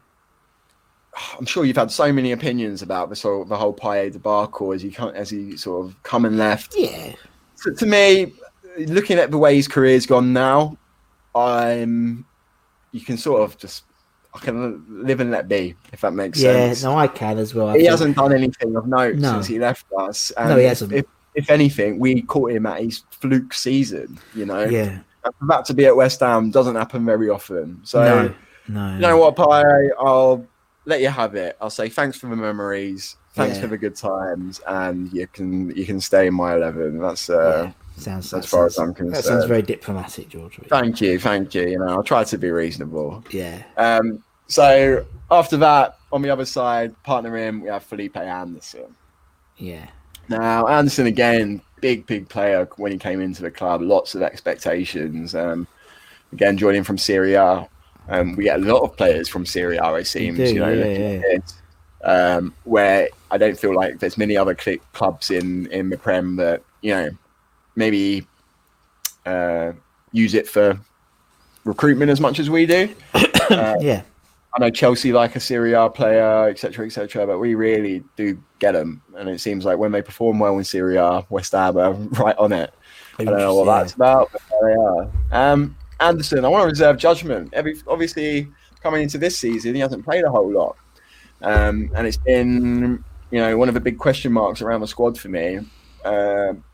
I'm sure you've had so many opinions about the sort of the whole Payet debacle as he come, as he sort of come and left yeah, So to me, looking at the way his career's gone now, I'm you can sort of just I can live and let be if that makes yeah. sense. Yeah, no, I can as well. I he think. hasn't done anything of note No. since he left us. And No, he if- hasn't. If, if anything, we caught him at his fluke season. You know, Yeah. And for that to be at West Ham doesn't happen very often. So no, no. you know what, Pi? I'll let you have it. I'll say thanks for the memories, thanks Yeah. for the good times, and you can you can stay in my eleven. That's uh, Yeah. Sounds as far as I'm concerned. That sounds very diplomatic, George. Thank you, thank you. You know, I'll try to be reasonable. Yeah, Um, so after that, on the other side, partner in, we have Felipe Anderson. yeah, Now, Anderson again, big, big player when he came into the club. Lots of expectations. Um, again, joining from Serie A. Um, we get a lot of players from Serie A. It seems, do, you know, yeah, yeah. um, where I don't feel like there's many other cl- clubs in in the Prem that you know maybe uh, use it for recruitment as much as we do. <coughs> yeah. I know Chelsea like a Serie A player, etc., etc., but we really do get them, and it seems like when they perform well in Serie A, West Ham are <laughs> right on it. I don't know what that's about. But, They are. Um, Anderson, I want to reserve judgment. Every obviously coming into this season, he hasn't played a whole lot, um, and it's been you know one of the big question marks around the squad for me. Um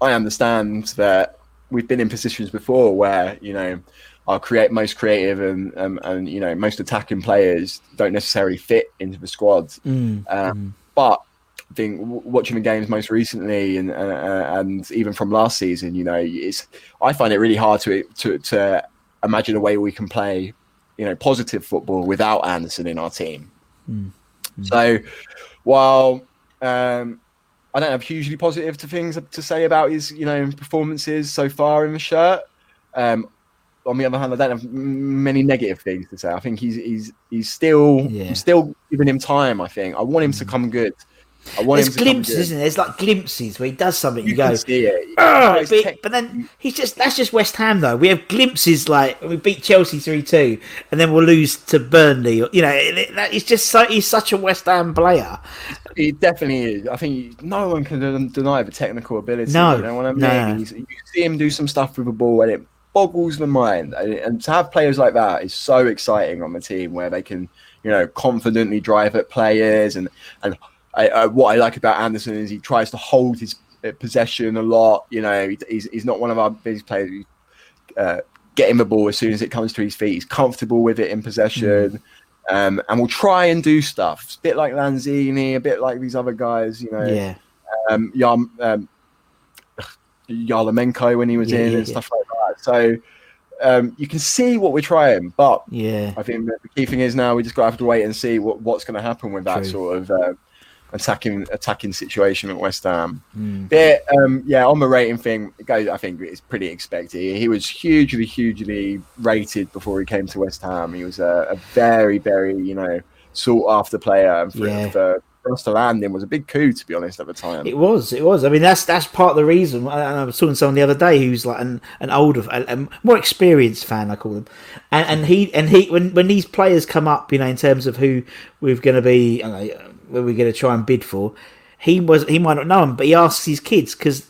I understand that we've been in positions before where you know our create most creative and um, and you know most attacking players don't necessarily fit into the squad. Mm, Um, But I think watching the games most recently and uh, and even from last season, you know, it's I find it really hard to to to imagine a way we can play, you know, positive football without Anderson in our team. So while um, I don't have hugely positive to things to say about his, you know, performances so far in the shirt. Um, on the other hand, I don't have many negative things to say. I think he's he's he's still Yeah. Still giving him time. I think I want him to come good. I want There's glimpses, isn't there? There's like glimpses where he does something. You, You go, see it. "Ah," but, tech- but then he's just that's just West Ham though. We have glimpses like we beat Chelsea three two, and then we'll lose to Burnley. You know, it, it- that is just so he's such a West Ham player. He definitely is. I think no one can deny the technical ability. No, you know what I mean. no. You see him do some stuff with the ball, and it boggles the mind. And, and to have players like that is so exciting on the team, where they can, you know, confidently drive at players. And and I, I, what I like about Anderson is he tries to hold his uh, possession a lot. You know, he's he's not one of our big players. Uh, get him the ball as soon as it comes to his feet. He's comfortable with it in possession. Um, and will try and do stuff. It's a bit like Lanzini, a bit like these other guys, you know. Yeah, Um, Yam, um, Yarmolenko when he was Yeah, in yeah, and yeah. stuff like that. So um, you can see what we're trying, but yeah. I think the key thing is now we just got to have to wait and see what, what's going to happen with that True. sort of uh, attacking attacking situation at West Ham. Mm. Bit, um, yeah, on the rating thing, goes. I think it's pretty expected. He was hugely, hugely rated before he came to West Ham. He was a, a very, very, you know, sought after player, and for, Yeah. for, for us to land him was a big coup, to be honest, at the time. It was, it was. I mean, that's that's part of the reason. And I was talking to someone the other day who's like an, an older, a, a more experienced fan, I call them, and, and he and he when when these players come up, you know, in terms of who we're going to be, know, we're going to try and bid for, he was he might not know him, but he asks his kids because.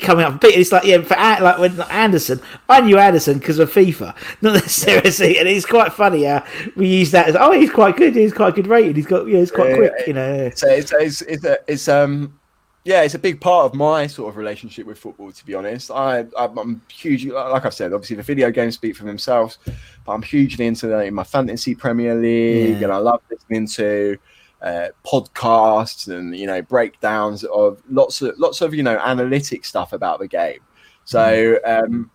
Coming up, it's like yeah, for like when Anderson, I knew Anderson because of FIFA, not <laughs> necessarily, and it's quite funny how we use that as oh he's quite good, he's quite good rated, he's got yeah, he's quite Yeah, quick, yeah. you know. So it's it's it's, a, it's um yeah, it's a big part of my sort of relationship with football. To be honest, I I'm, hugely like I've said. Obviously, the video games speak for themselves, but I'm hugely into like, my fantasy Premier League, Yeah. and I love listening to uh, podcasts and you know breakdowns of lots of lots of you know analytic stuff about the game. So um,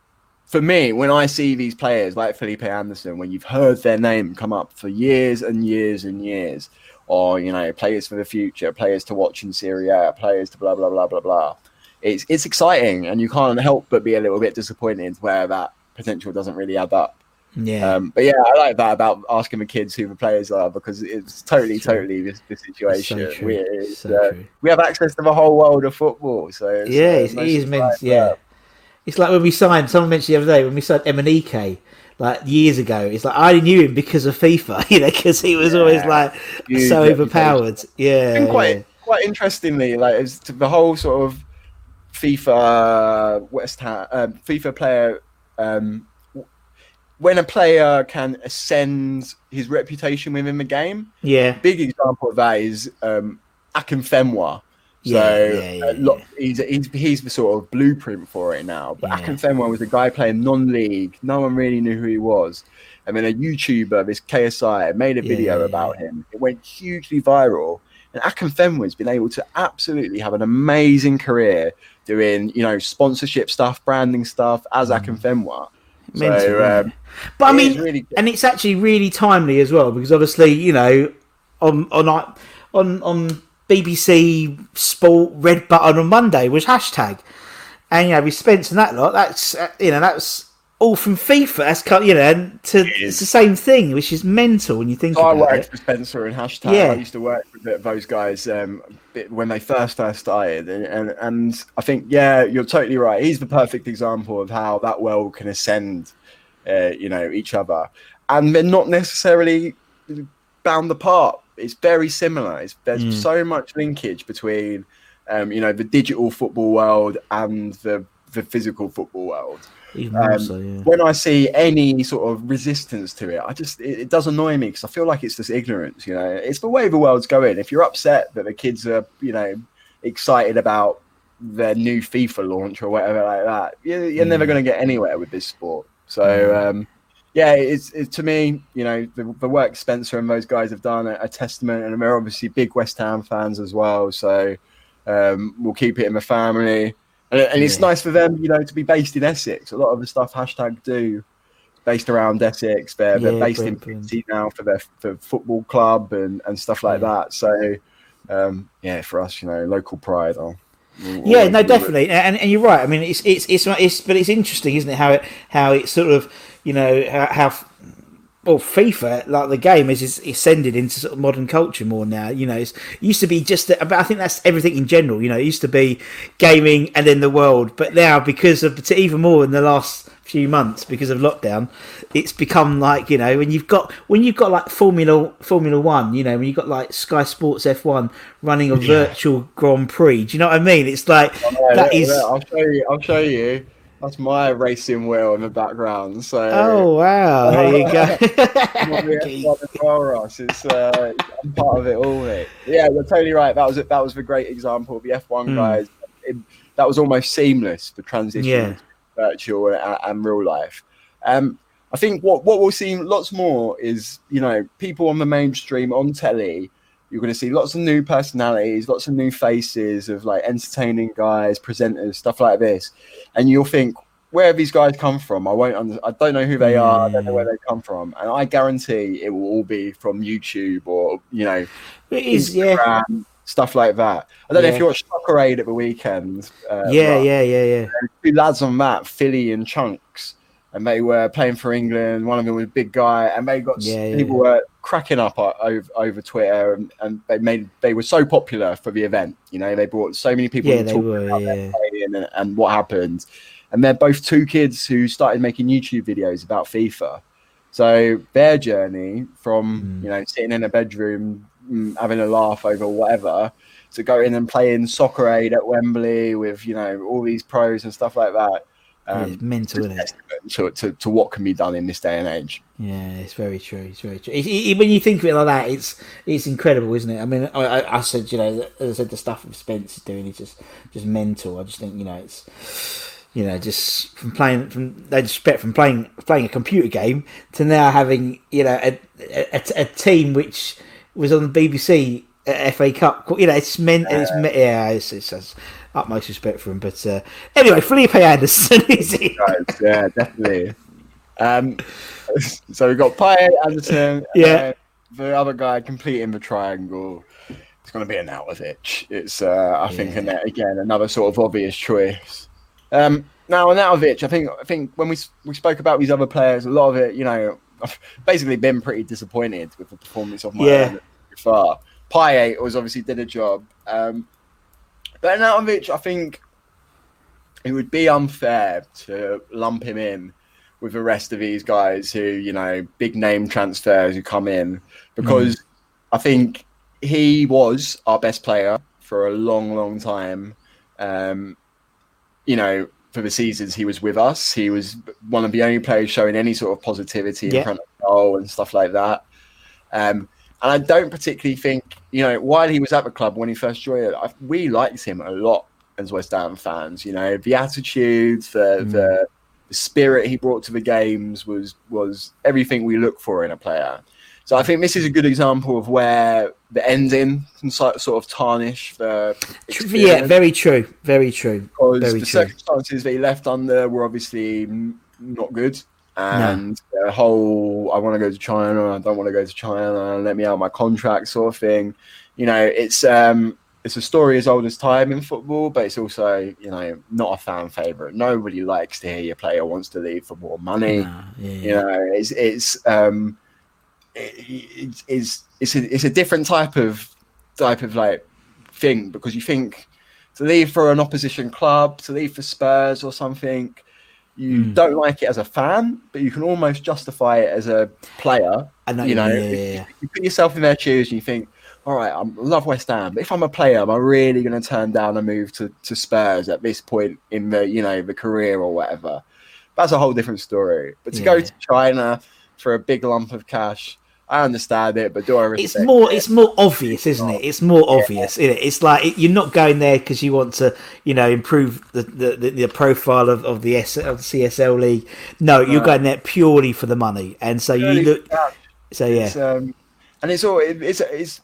for me, when I see these players like Felipe Anderson, when you've heard their name come up for years and years and years, or you know, players for the future, players to watch in Serie A, players to blah blah blah blah blah, it's it's exciting, and you can't help but be a little bit disappointed where that potential doesn't really add up. Yeah, Um, but yeah, I like that about asking the kids who the players are because it's totally, totally this, this situation. true. We, it's, So uh, we have access to the whole world of football, so it's, yeah, uh, it's, it is meant. Yeah, it's like when we signed. Someone mentioned the other day when we signed Emenike, like years ago. It's like I knew him because of FIFA, <laughs> you know, because he was always like Huge so overpowered. Yeah, And quite yeah. quite interestingly, like it's to the whole sort of FIFA West Ham um, FIFA player. Um, when a player can ascend his reputation within the game, yeah, big example of that is um, Akinfenwa. So Yeah, yeah, uh, he's, he's he's the sort of blueprint for it now. But Yeah. Akinfenwa was a guy playing non-league. No one really knew who he was. And then a YouTuber, this KSI, made a video about him. It went hugely viral. And Akinfenwa's been able to absolutely have an amazing career doing, you know, sponsorship stuff, branding stuff as Akinfenwa. Mental, So, um, But I mean, really and it's actually really timely as well because obviously, you know, on on on on BBC Sport Red Button on Monday was hashtag, and you know, with Spence and that lot, that's uh, you know, that's all from FIFA. That's kind you know, and to it's the same thing, which is mental when you think So I worked it. for Spencer and Hashtag. Yeah. I used to work with those guys um, when they first first started, and, and and I think yeah, you're totally right. He's the perfect example of how that world can ascend, uh, you know, each other, and they're not necessarily bound apart. It's very similar. It's, there's so much linkage between, um, you know, the digital football world and the the physical football world. Um, so, yeah. When I see any sort of resistance to it, I just it, it does annoy me because I feel like it's just ignorance. You know, it's the way the world's going. If you're upset that the kids are, you know, excited about their new FIFA launch or whatever like that, you're, you're never going to get anywhere with this sport. So. Um, yeah, it's, it's to me, you know, the, the work Spencer and those guys have done a, a testament, and they're obviously big West Ham fans as well. So um, we'll keep it in the family, and, and it's Yeah. nice for them, you know, to be based in Essex. A lot of the stuff hashtag do based around Essex. They're, they're Yeah, based in Brentford. Now for their for football club and, and stuff like Yeah. that. So um, yeah, for us, you know, local pride. I'll, we'll Yeah, no, definitely, and, and you're right. I mean, it's it's it's it's but it's interesting, isn't it? How it how it sort of you know how, how well FIFA like the game is is ascended into sort of modern culture more now. You know, it's, it used to be just, but I think that's everything in general. You know, it used to be gaming and then the world, but now because of even more in the last few months because of lockdown, it's become like you know when you've got when you've got like Formula Formula One, you know when you've got like Sky Sports F one running a virtual Grand Prix. Do you know what I mean? It's like Yeah, that look, is. look, I'll show you. I'll show you. That's my racing wheel in the background. So Oh wow! There you go. <laughs> <laughs> the F1 as well, Ross. It's uh, I'm part of it all, mate. Yeah, you're totally right. That was it. That was the great example. The F1 Hmm. guys. It, that was almost seamless. The transition Yeah. virtual and, and real life. Um, I think what what we'll see lots more is you know people on the mainstream on telly. You're going to see lots of new personalities, lots of new faces of like entertaining guys, presenters, stuff like this, and you'll think, where have these guys come from? I won't. Under- I don't know who they are. I don't know where they come from, and I guarantee it will all be from YouTube or you know It is, yeah, stuff like that. I don't know if you watched Soccer Aid at the weekend. Uh, yeah, yeah, yeah, yeah. two lads on that, Filly and Chunkz, and they were playing for England. One of them was a big guy, and they got Yeah, yeah. people were cracking up over over Twitter, and, and they made they were so popular for the event. You know, they brought so many people Yeah, to talk were, about yeah. their playing and, and what happened. And they're both two kids who started making YouTube videos about FIFA. So their journey from Mm. you know sitting in a bedroom mm, having a laugh over whatever to going and playing soccer aid at Wembley with you know all these pros and stuff like that. Um, it's mental, isn't it? to, to, to what can be done in this day and age. Yeah, it's very true. It's very true. It, it, when you think of it like that, it's it's incredible, isn't it? I mean, I, I, I said, you know, as I said, the stuff that Spence is doing is just just mental. I just think, you know, it's you know, just from playing from they just from playing playing a computer game to now having you know a a, a, a team which was on the BBC uh, FA Cup. You know, it's meant it's yeah, it's, it's, it's utmost respect for him. But uh, anyway, Felipe Anderson <laughs> is it? Guys, yeah, definitely. Um, so we've got Payet, Anderson, Yeah. and the other guy completing the triangle. It's going to be Arnautovic. It's, uh, I think, an, again, another sort of obvious choice. Um, now, Arnautovic, I think, I think when we we spoke about these other players, a lot of it, you know, I've <laughs> basically been pretty disappointed with the performance of my Yeah. own so far. Payet was obviously did a job, um, but Arnautovic, I think it would be unfair to lump him in with the rest of these guys who, you know, big name transfers who come in because I think he was our best player for a long, long time. Um, you know, for the seasons he was with us, he was one of the only players showing any sort of positivity Yeah. in front of goal and stuff like that. Um, and I don't particularly think, you know, while he was at the club when he first joined, I, we liked him a lot as West Ham fans. You know, the attitude, the mm. the, the spirit he brought to the games was was everything we look for in a player. So I think this is a good example of where the ending can sort sort of tarnish the Yeah, very true. Very true. because Very the true. circumstances that he left under were obviously not good. And the whole I want to go to China, I don't want to go to China, let me out my contract sort of thing. You know, it's um it's a story as old as time in football, but it's also, you know, not a fan favourite. Nobody likes to hear your player wants to leave for more money. Yeah, You know, it's it's um it, it's it's it's a, it's a different type of type of like thing because you think to leave for an opposition club, to leave for Spurs or something, you Hmm. don't like it as a fan, but you can almost justify it as a player. I know. you know, yeah, yeah, yeah. You put yourself in their shoes and you think, all right, I love West Ham, but if I'm a player, am I really going to turn down a move to, to Spurs at this point in the you know the career or whatever? That's a whole different story. But to go to China for a big lump of cash, I understand it, but do I respect It's more. it? It's more obvious, isn't it? It's more obvious. Isn't it? It's like it, you're not going there because you want to, you know, improve the the, the, the profile of, of the S, of the CSL league. No, you're going there purely for the money, and so you look. So yeah, It's, um, and it's all it, it's it's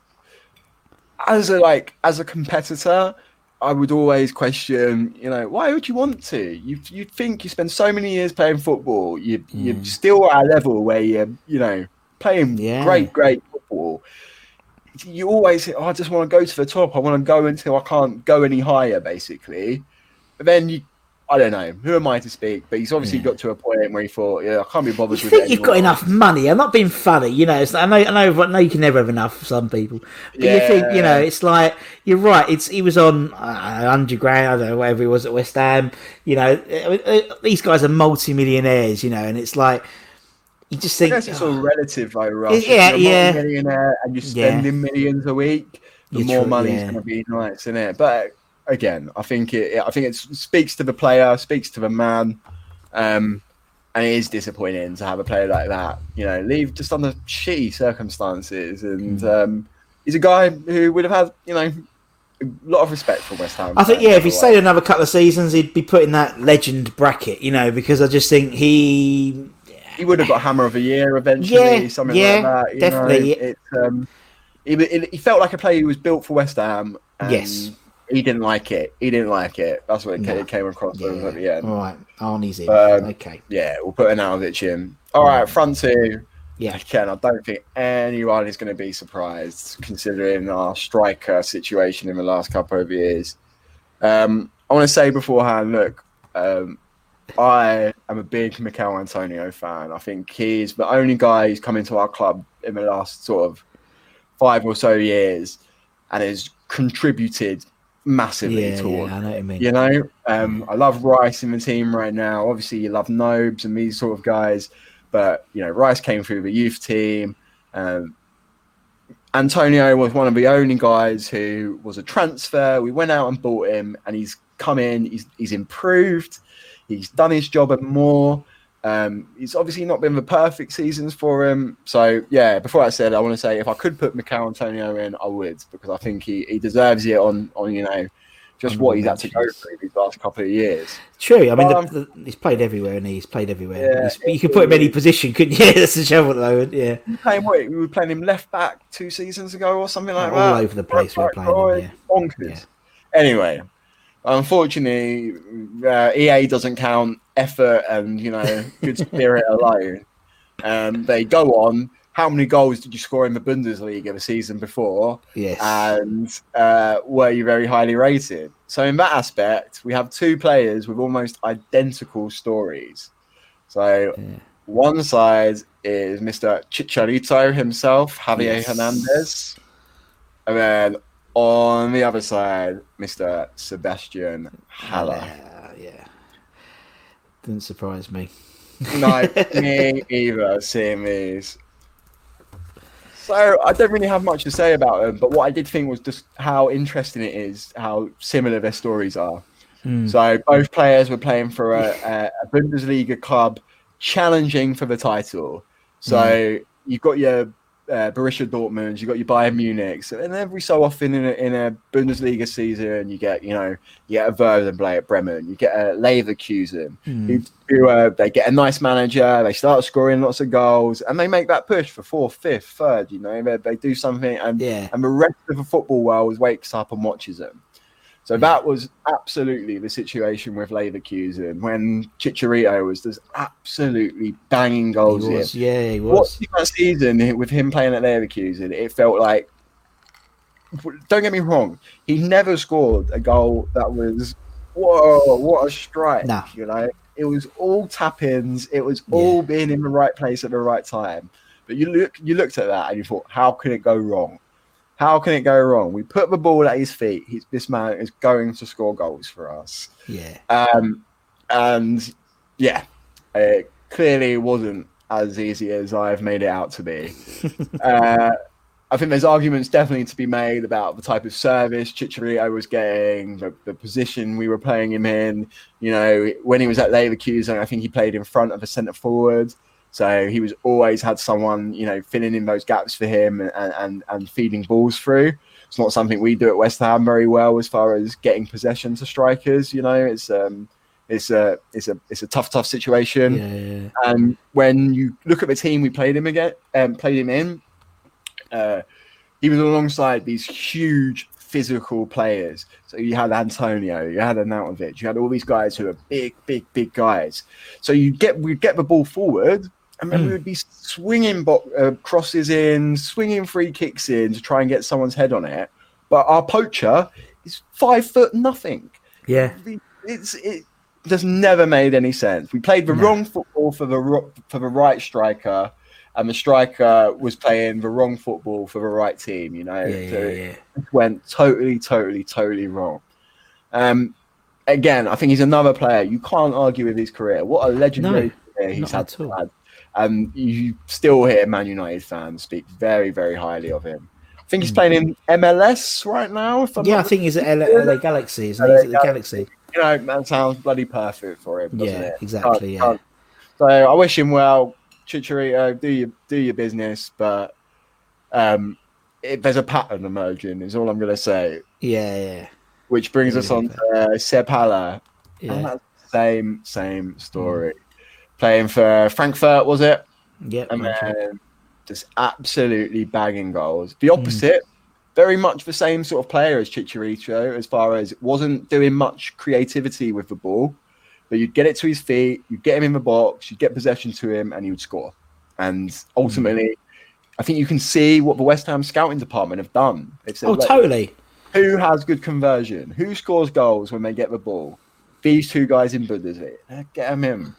as a like as a competitor, I would always question, you know, why would you want to? You you think you spend so many years playing football, you you're still at a level where you're you know playing Yeah. great great football. You always, oh, I just want to go to the top. I want to go until I can't go any higher, basically. But then you, I don't know. Who am I to speak? But he's obviously got to a point where he thought, yeah, I can't be bothered you think You've got enough money. I'm not being funny, you know. It's, I know, I know, I know you can never have enough for some people, but you think, you know, it's like you're right. It's he was on uh, hundred grand, I don't know, whatever he was at West Ham. You know, uh, uh, these guys are multi-millionaires, you know, and it's like you just I think, guess it's all relative, though, Rush. Yeah, yeah. millionaire and you're Yeah. spending millions a week, the You're more true, money's yeah. going to be nice, isn't it? But again, I think it. I think it speaks to the player, speaks to the man, um, and it is disappointing to have a player like that. You know, leave just under shitty circumstances, and Mm. um, he's a guy who would have had, you know, a lot of respect for West Ham. I think yeah, if he stayed another couple of seasons, he'd be put in that legend bracket, you know, because I just think he he would have got Hammer of the Year eventually, Yeah, something yeah, like that. You definitely. Know? It's um, he, he he felt like a player who was built for West Ham. And Yes. he didn't like it. He didn't like it. That's what it, No. came across yeah. at the end. All right, Arnie's in. Um, okay, Yeah, we'll put Arnautovic in. All right, front two. yeah, Again, I don't think anyone is going to be surprised considering our striker situation in the last couple of years. Um, I want to say beforehand, look, um, I am a big Michail Antonio fan. I think he's the only guy who's come into our club in the last sort of five or so years and has contributed massively yeah, towards yeah. I know what you mean. you know, um, I love Rice in the team right now. Obviously, you love Nobes and these sort of guys, but you know, Rice came through the youth team. Um, Antonio was one of the only guys who was a transfer. We went out and bought him, and he's come in. He's he's improved. He's done his job and more. Um, he's obviously not been the perfect seasons for him. So yeah, before I said, I want to say if I could put Michail Antonio in, I would because I think he, he deserves it on on you know just what he's had to go through these last couple of years. True. I mean, the, Um, the, he's played everywhere, and he's played everywhere. Yeah, you could put him in any position, couldn't you? <laughs> That's the trouble, though. Yeah, We playing what? We were playing him left back two seasons ago or something like All that. All over the place we were playing right, him, Bonkers. Yeah. Anyway, unfortunately, uh, EA doesn't count effort and you know good spirit alone. Um, they go on. How many goals did you score in the Bundesliga the season before? yes. and uh, were you very highly rated? So in that aspect, we have two players with almost identical stories. So Yeah. one side is Mr. Chicharito himself, Javier Yes. Hernandez, and then on the other side, Mr. Sebastian Haller. Yeah, yeah. Didn't surprise me. <laughs> no, <laughs> me either. Seeing these. So I don't really have much to say about them, but what I did think was just how interesting it is, how similar their stories are. Hmm. So both players were playing for a, <laughs> a, a Bundesliga club, challenging for the title. So Hmm. you've got your uh, Borussia Dortmund, you've got your Bayern Munich, so, and every so often in a, in a Bundesliga season, you get you know you get a Werder play at Bremen, you get a Leverkusen, Hmm. who, who uh, they get a nice manager, they start scoring lots of goals, and they make that push for fourth, fifth, third. You know, they, they do something, and Yeah. and the rest of the football world wakes up and watches them. So that was absolutely the situation with Leverkusen when Chicharito was just absolutely banging He goals in. yeah, he was. Watching that season with him playing at Leverkusen, it felt like. Don't get me wrong, he never scored a goal that was whoa, what a strike! No. You know, it was all tap-ins, it was all being in the right place at the right time. But you look, you looked at that and you thought, how can it go wrong? How can it go wrong? We put the ball at his feet. He's, this man is going to score goals for us. Yeah. Um, and yeah, it clearly wasn't as easy as I've made it out to be. <laughs> uh, I think there's arguments definitely to be made about the type of service Chicharito was getting, the, the position we were playing him in. You know, when he was at Leverkusen, I think he played in front of a centre forward. So he was always had someone, you know, filling in those gaps for him and, and, and feeding balls through. It's not something we do at West Ham very well as far as getting possession to strikers. You know, it's um, it's a it's a it's a tough tough situation. Yeah, yeah. And when you look at the team we played him again, um, played him in, uh, he was alongside these huge physical players. So you had Antonio, you had Arnautovic, you had all these guys who are big, big, big guys. So you get we get the ball forward, and then we would be swinging bo- uh, crosses in, swinging free kicks in to try and get someone's head on it. But our poacher is five foot nothing. Yeah. It's it just never made any sense. We played the No. wrong football for the ro- for the right striker, and the striker was playing the wrong football for the right team. You know, Yeah, So yeah, yeah. it went totally, totally, totally wrong. Um, again, I think he's another player. You can't argue with his career. What a legendary No, career he's not had. at all. had. Um, you still hear Man United fans speak very, very highly of him. I think he's playing in MLS right now. If I'm Hmm. Yeah, I think he's at LA, LA Galaxy? He's at the Galaxy. you know, that sounds bloody perfect for him, doesn't Yeah, it? exactly, Can't- yeah. can't- So I wish him well, Chicharito. Do your do your business, but um, if there's a pattern emerging, is all I'm going to say. Yeah, yeah, Which brings Yeah, us on to uh, Seb Haller. And that's the same same story. Playing for Frankfurt, was it? Yeah. and then just absolutely bagging goals. The hmm. opposite, very much the same sort of player as Chicharito, as far as it wasn't doing much creativity with the ball, but you'd get it to his feet, you'd get him in the box, you'd get possession to him, and he would score. And hmm. ultimately, I think you can see what the West Ham scouting department have done. They've said, Oh, totally. who has good conversion? Who scores goals when they get the ball? These two guys in Bundesliga. Get them in.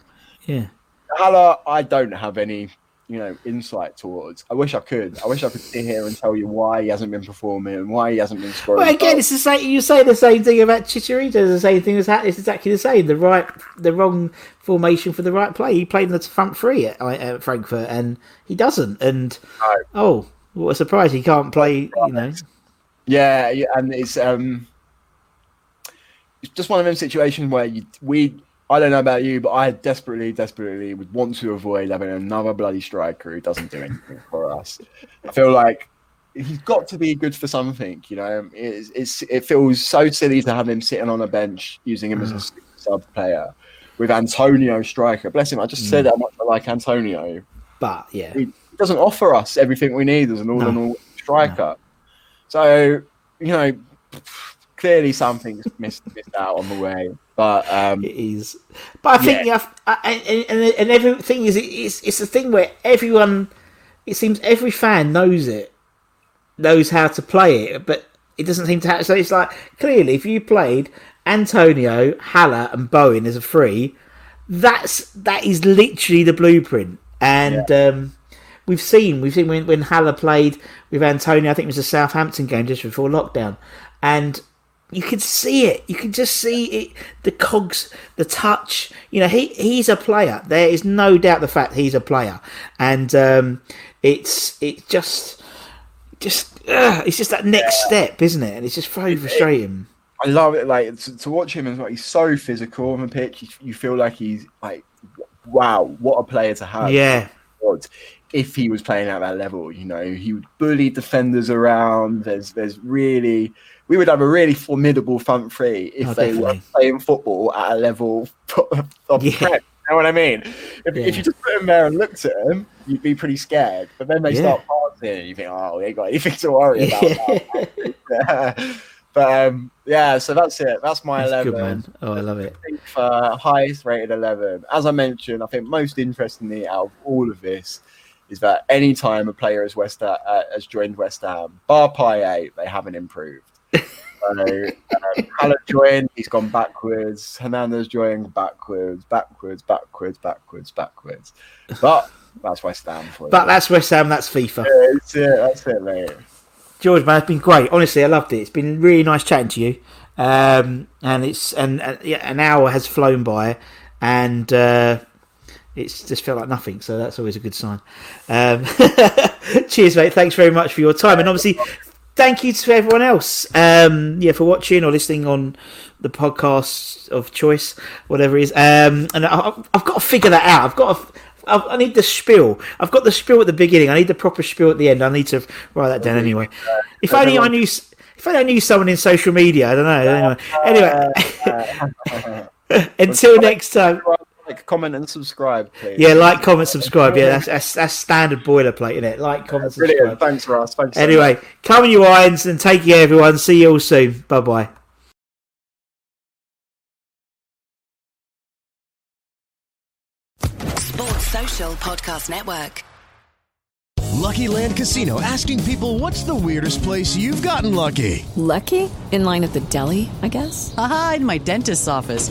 Yeah. Haller, I don't have any, you know, insight towards. I wish I could. I wish I could sit here and tell you why he hasn't been performing and why he hasn't been scoring. Well, again, it's the same. You say the same thing about Chicharito. The same thing as that. It's exactly the same. The right, the wrong formation for the right play. He played in the front three at, at Frankfurt, and he doesn't. And No. oh, what a surprise! He can't play. You know. yeah, yeah, and it's um, it's just one of them situations where you we. I don't know about you, but I desperately, desperately would want to avoid having another bloody striker who doesn't do anything for us. I feel like he's got to be good for something, you know. It's, it's it feels so silly to have him sitting on a bench using him as a mm. sub player with Antonio striker. Bless him. I just said mm. how much I like Antonio. But yeah, He doesn't offer us everything we need as an all in all striker. So you know, clearly something's <laughs> missed missed out on the way. But um, it is. But I think yeah. I, and, and and everything is it's it's a thing where everyone. It seems every fan knows it, knows how to play it, but it doesn't seem to have. So it's like clearly, if you played Antonio, Haller, and Bowen as a free, that's that is literally the blueprint. And um, we've seen we've seen when when Haller played with Antonio. I think it was a Southampton game just before lockdown, and you could see it. You can just see it. The cogs, the touch. You know, he he's a player. There is no doubt the fact he's a player, and um, it's it's just just uh, it's just that next step, isn't it? And it's just very frustrating. I love it. Like to, to watch him as well. He's so physical on the pitch. You, you feel like he's like, wow, what a player to have. Yeah, God, if he was playing at that level, you know, he would bully defenders around. There's, there's really, we would have a really formidable front three if Oh, they were playing football at a level <laughs> of Yeah. prep. You know what I mean? If, Yeah. if you just put him there and looked at him, you'd be pretty scared. But then they Yeah. start passing, and you think, oh, they ain't got anything to worry about. <laughs> but um, yeah, so that's it. That's my That's eleven. good man. Oh, I love it. I think highest rated 11, as I mentioned, I think most interestingly out of all of this is that any time a player has West uh, has joined West Ham, bar Pie they haven't improved. So, um, Haller joined, he's gone backwards. Hernandez joined backwards, backwards, backwards, backwards, backwards. But that's West Ham for. But that's West Ham. That's FIFA. Yeah, that's it, that's it, mate. George, man, it's been great. Honestly, I loved it. It's been really nice chatting to you. Um, and it's and, and yeah, an hour has flown by, and uh, it's just felt like nothing. So that's always a good sign. Um, <laughs> Cheers, mate. Thanks very much for your time, and obviously, thank you to everyone else. Um, yeah, for watching or listening on the podcast of choice, whatever it is. Um, and I, I've got to figure that out. I've got to. I I need the spiel. I've got the spiel at the beginning. I need the proper spiel at the end. I need to write that down anyway. If only I knew. If only I knew someone in social media. I don't know. Anyway, <laughs> anyway. <laughs> <laughs> until next time. Like, comment, and subscribe, please. Yeah, like, comment, subscribe. Yeah, that's that's, that's standard boilerplate, isn't it? Like, comment, subscribe. Brilliant. Thanks, Ross. Thanks. so Anyway, come on, you irons, and take care, everyone. See you all soon. Bye bye. Sports Social Podcast Network. Lucky Land Casino asking people what's the weirdest place you've gotten lucky? Lucky? In line at the deli, I guess? Aha, in my dentist's office.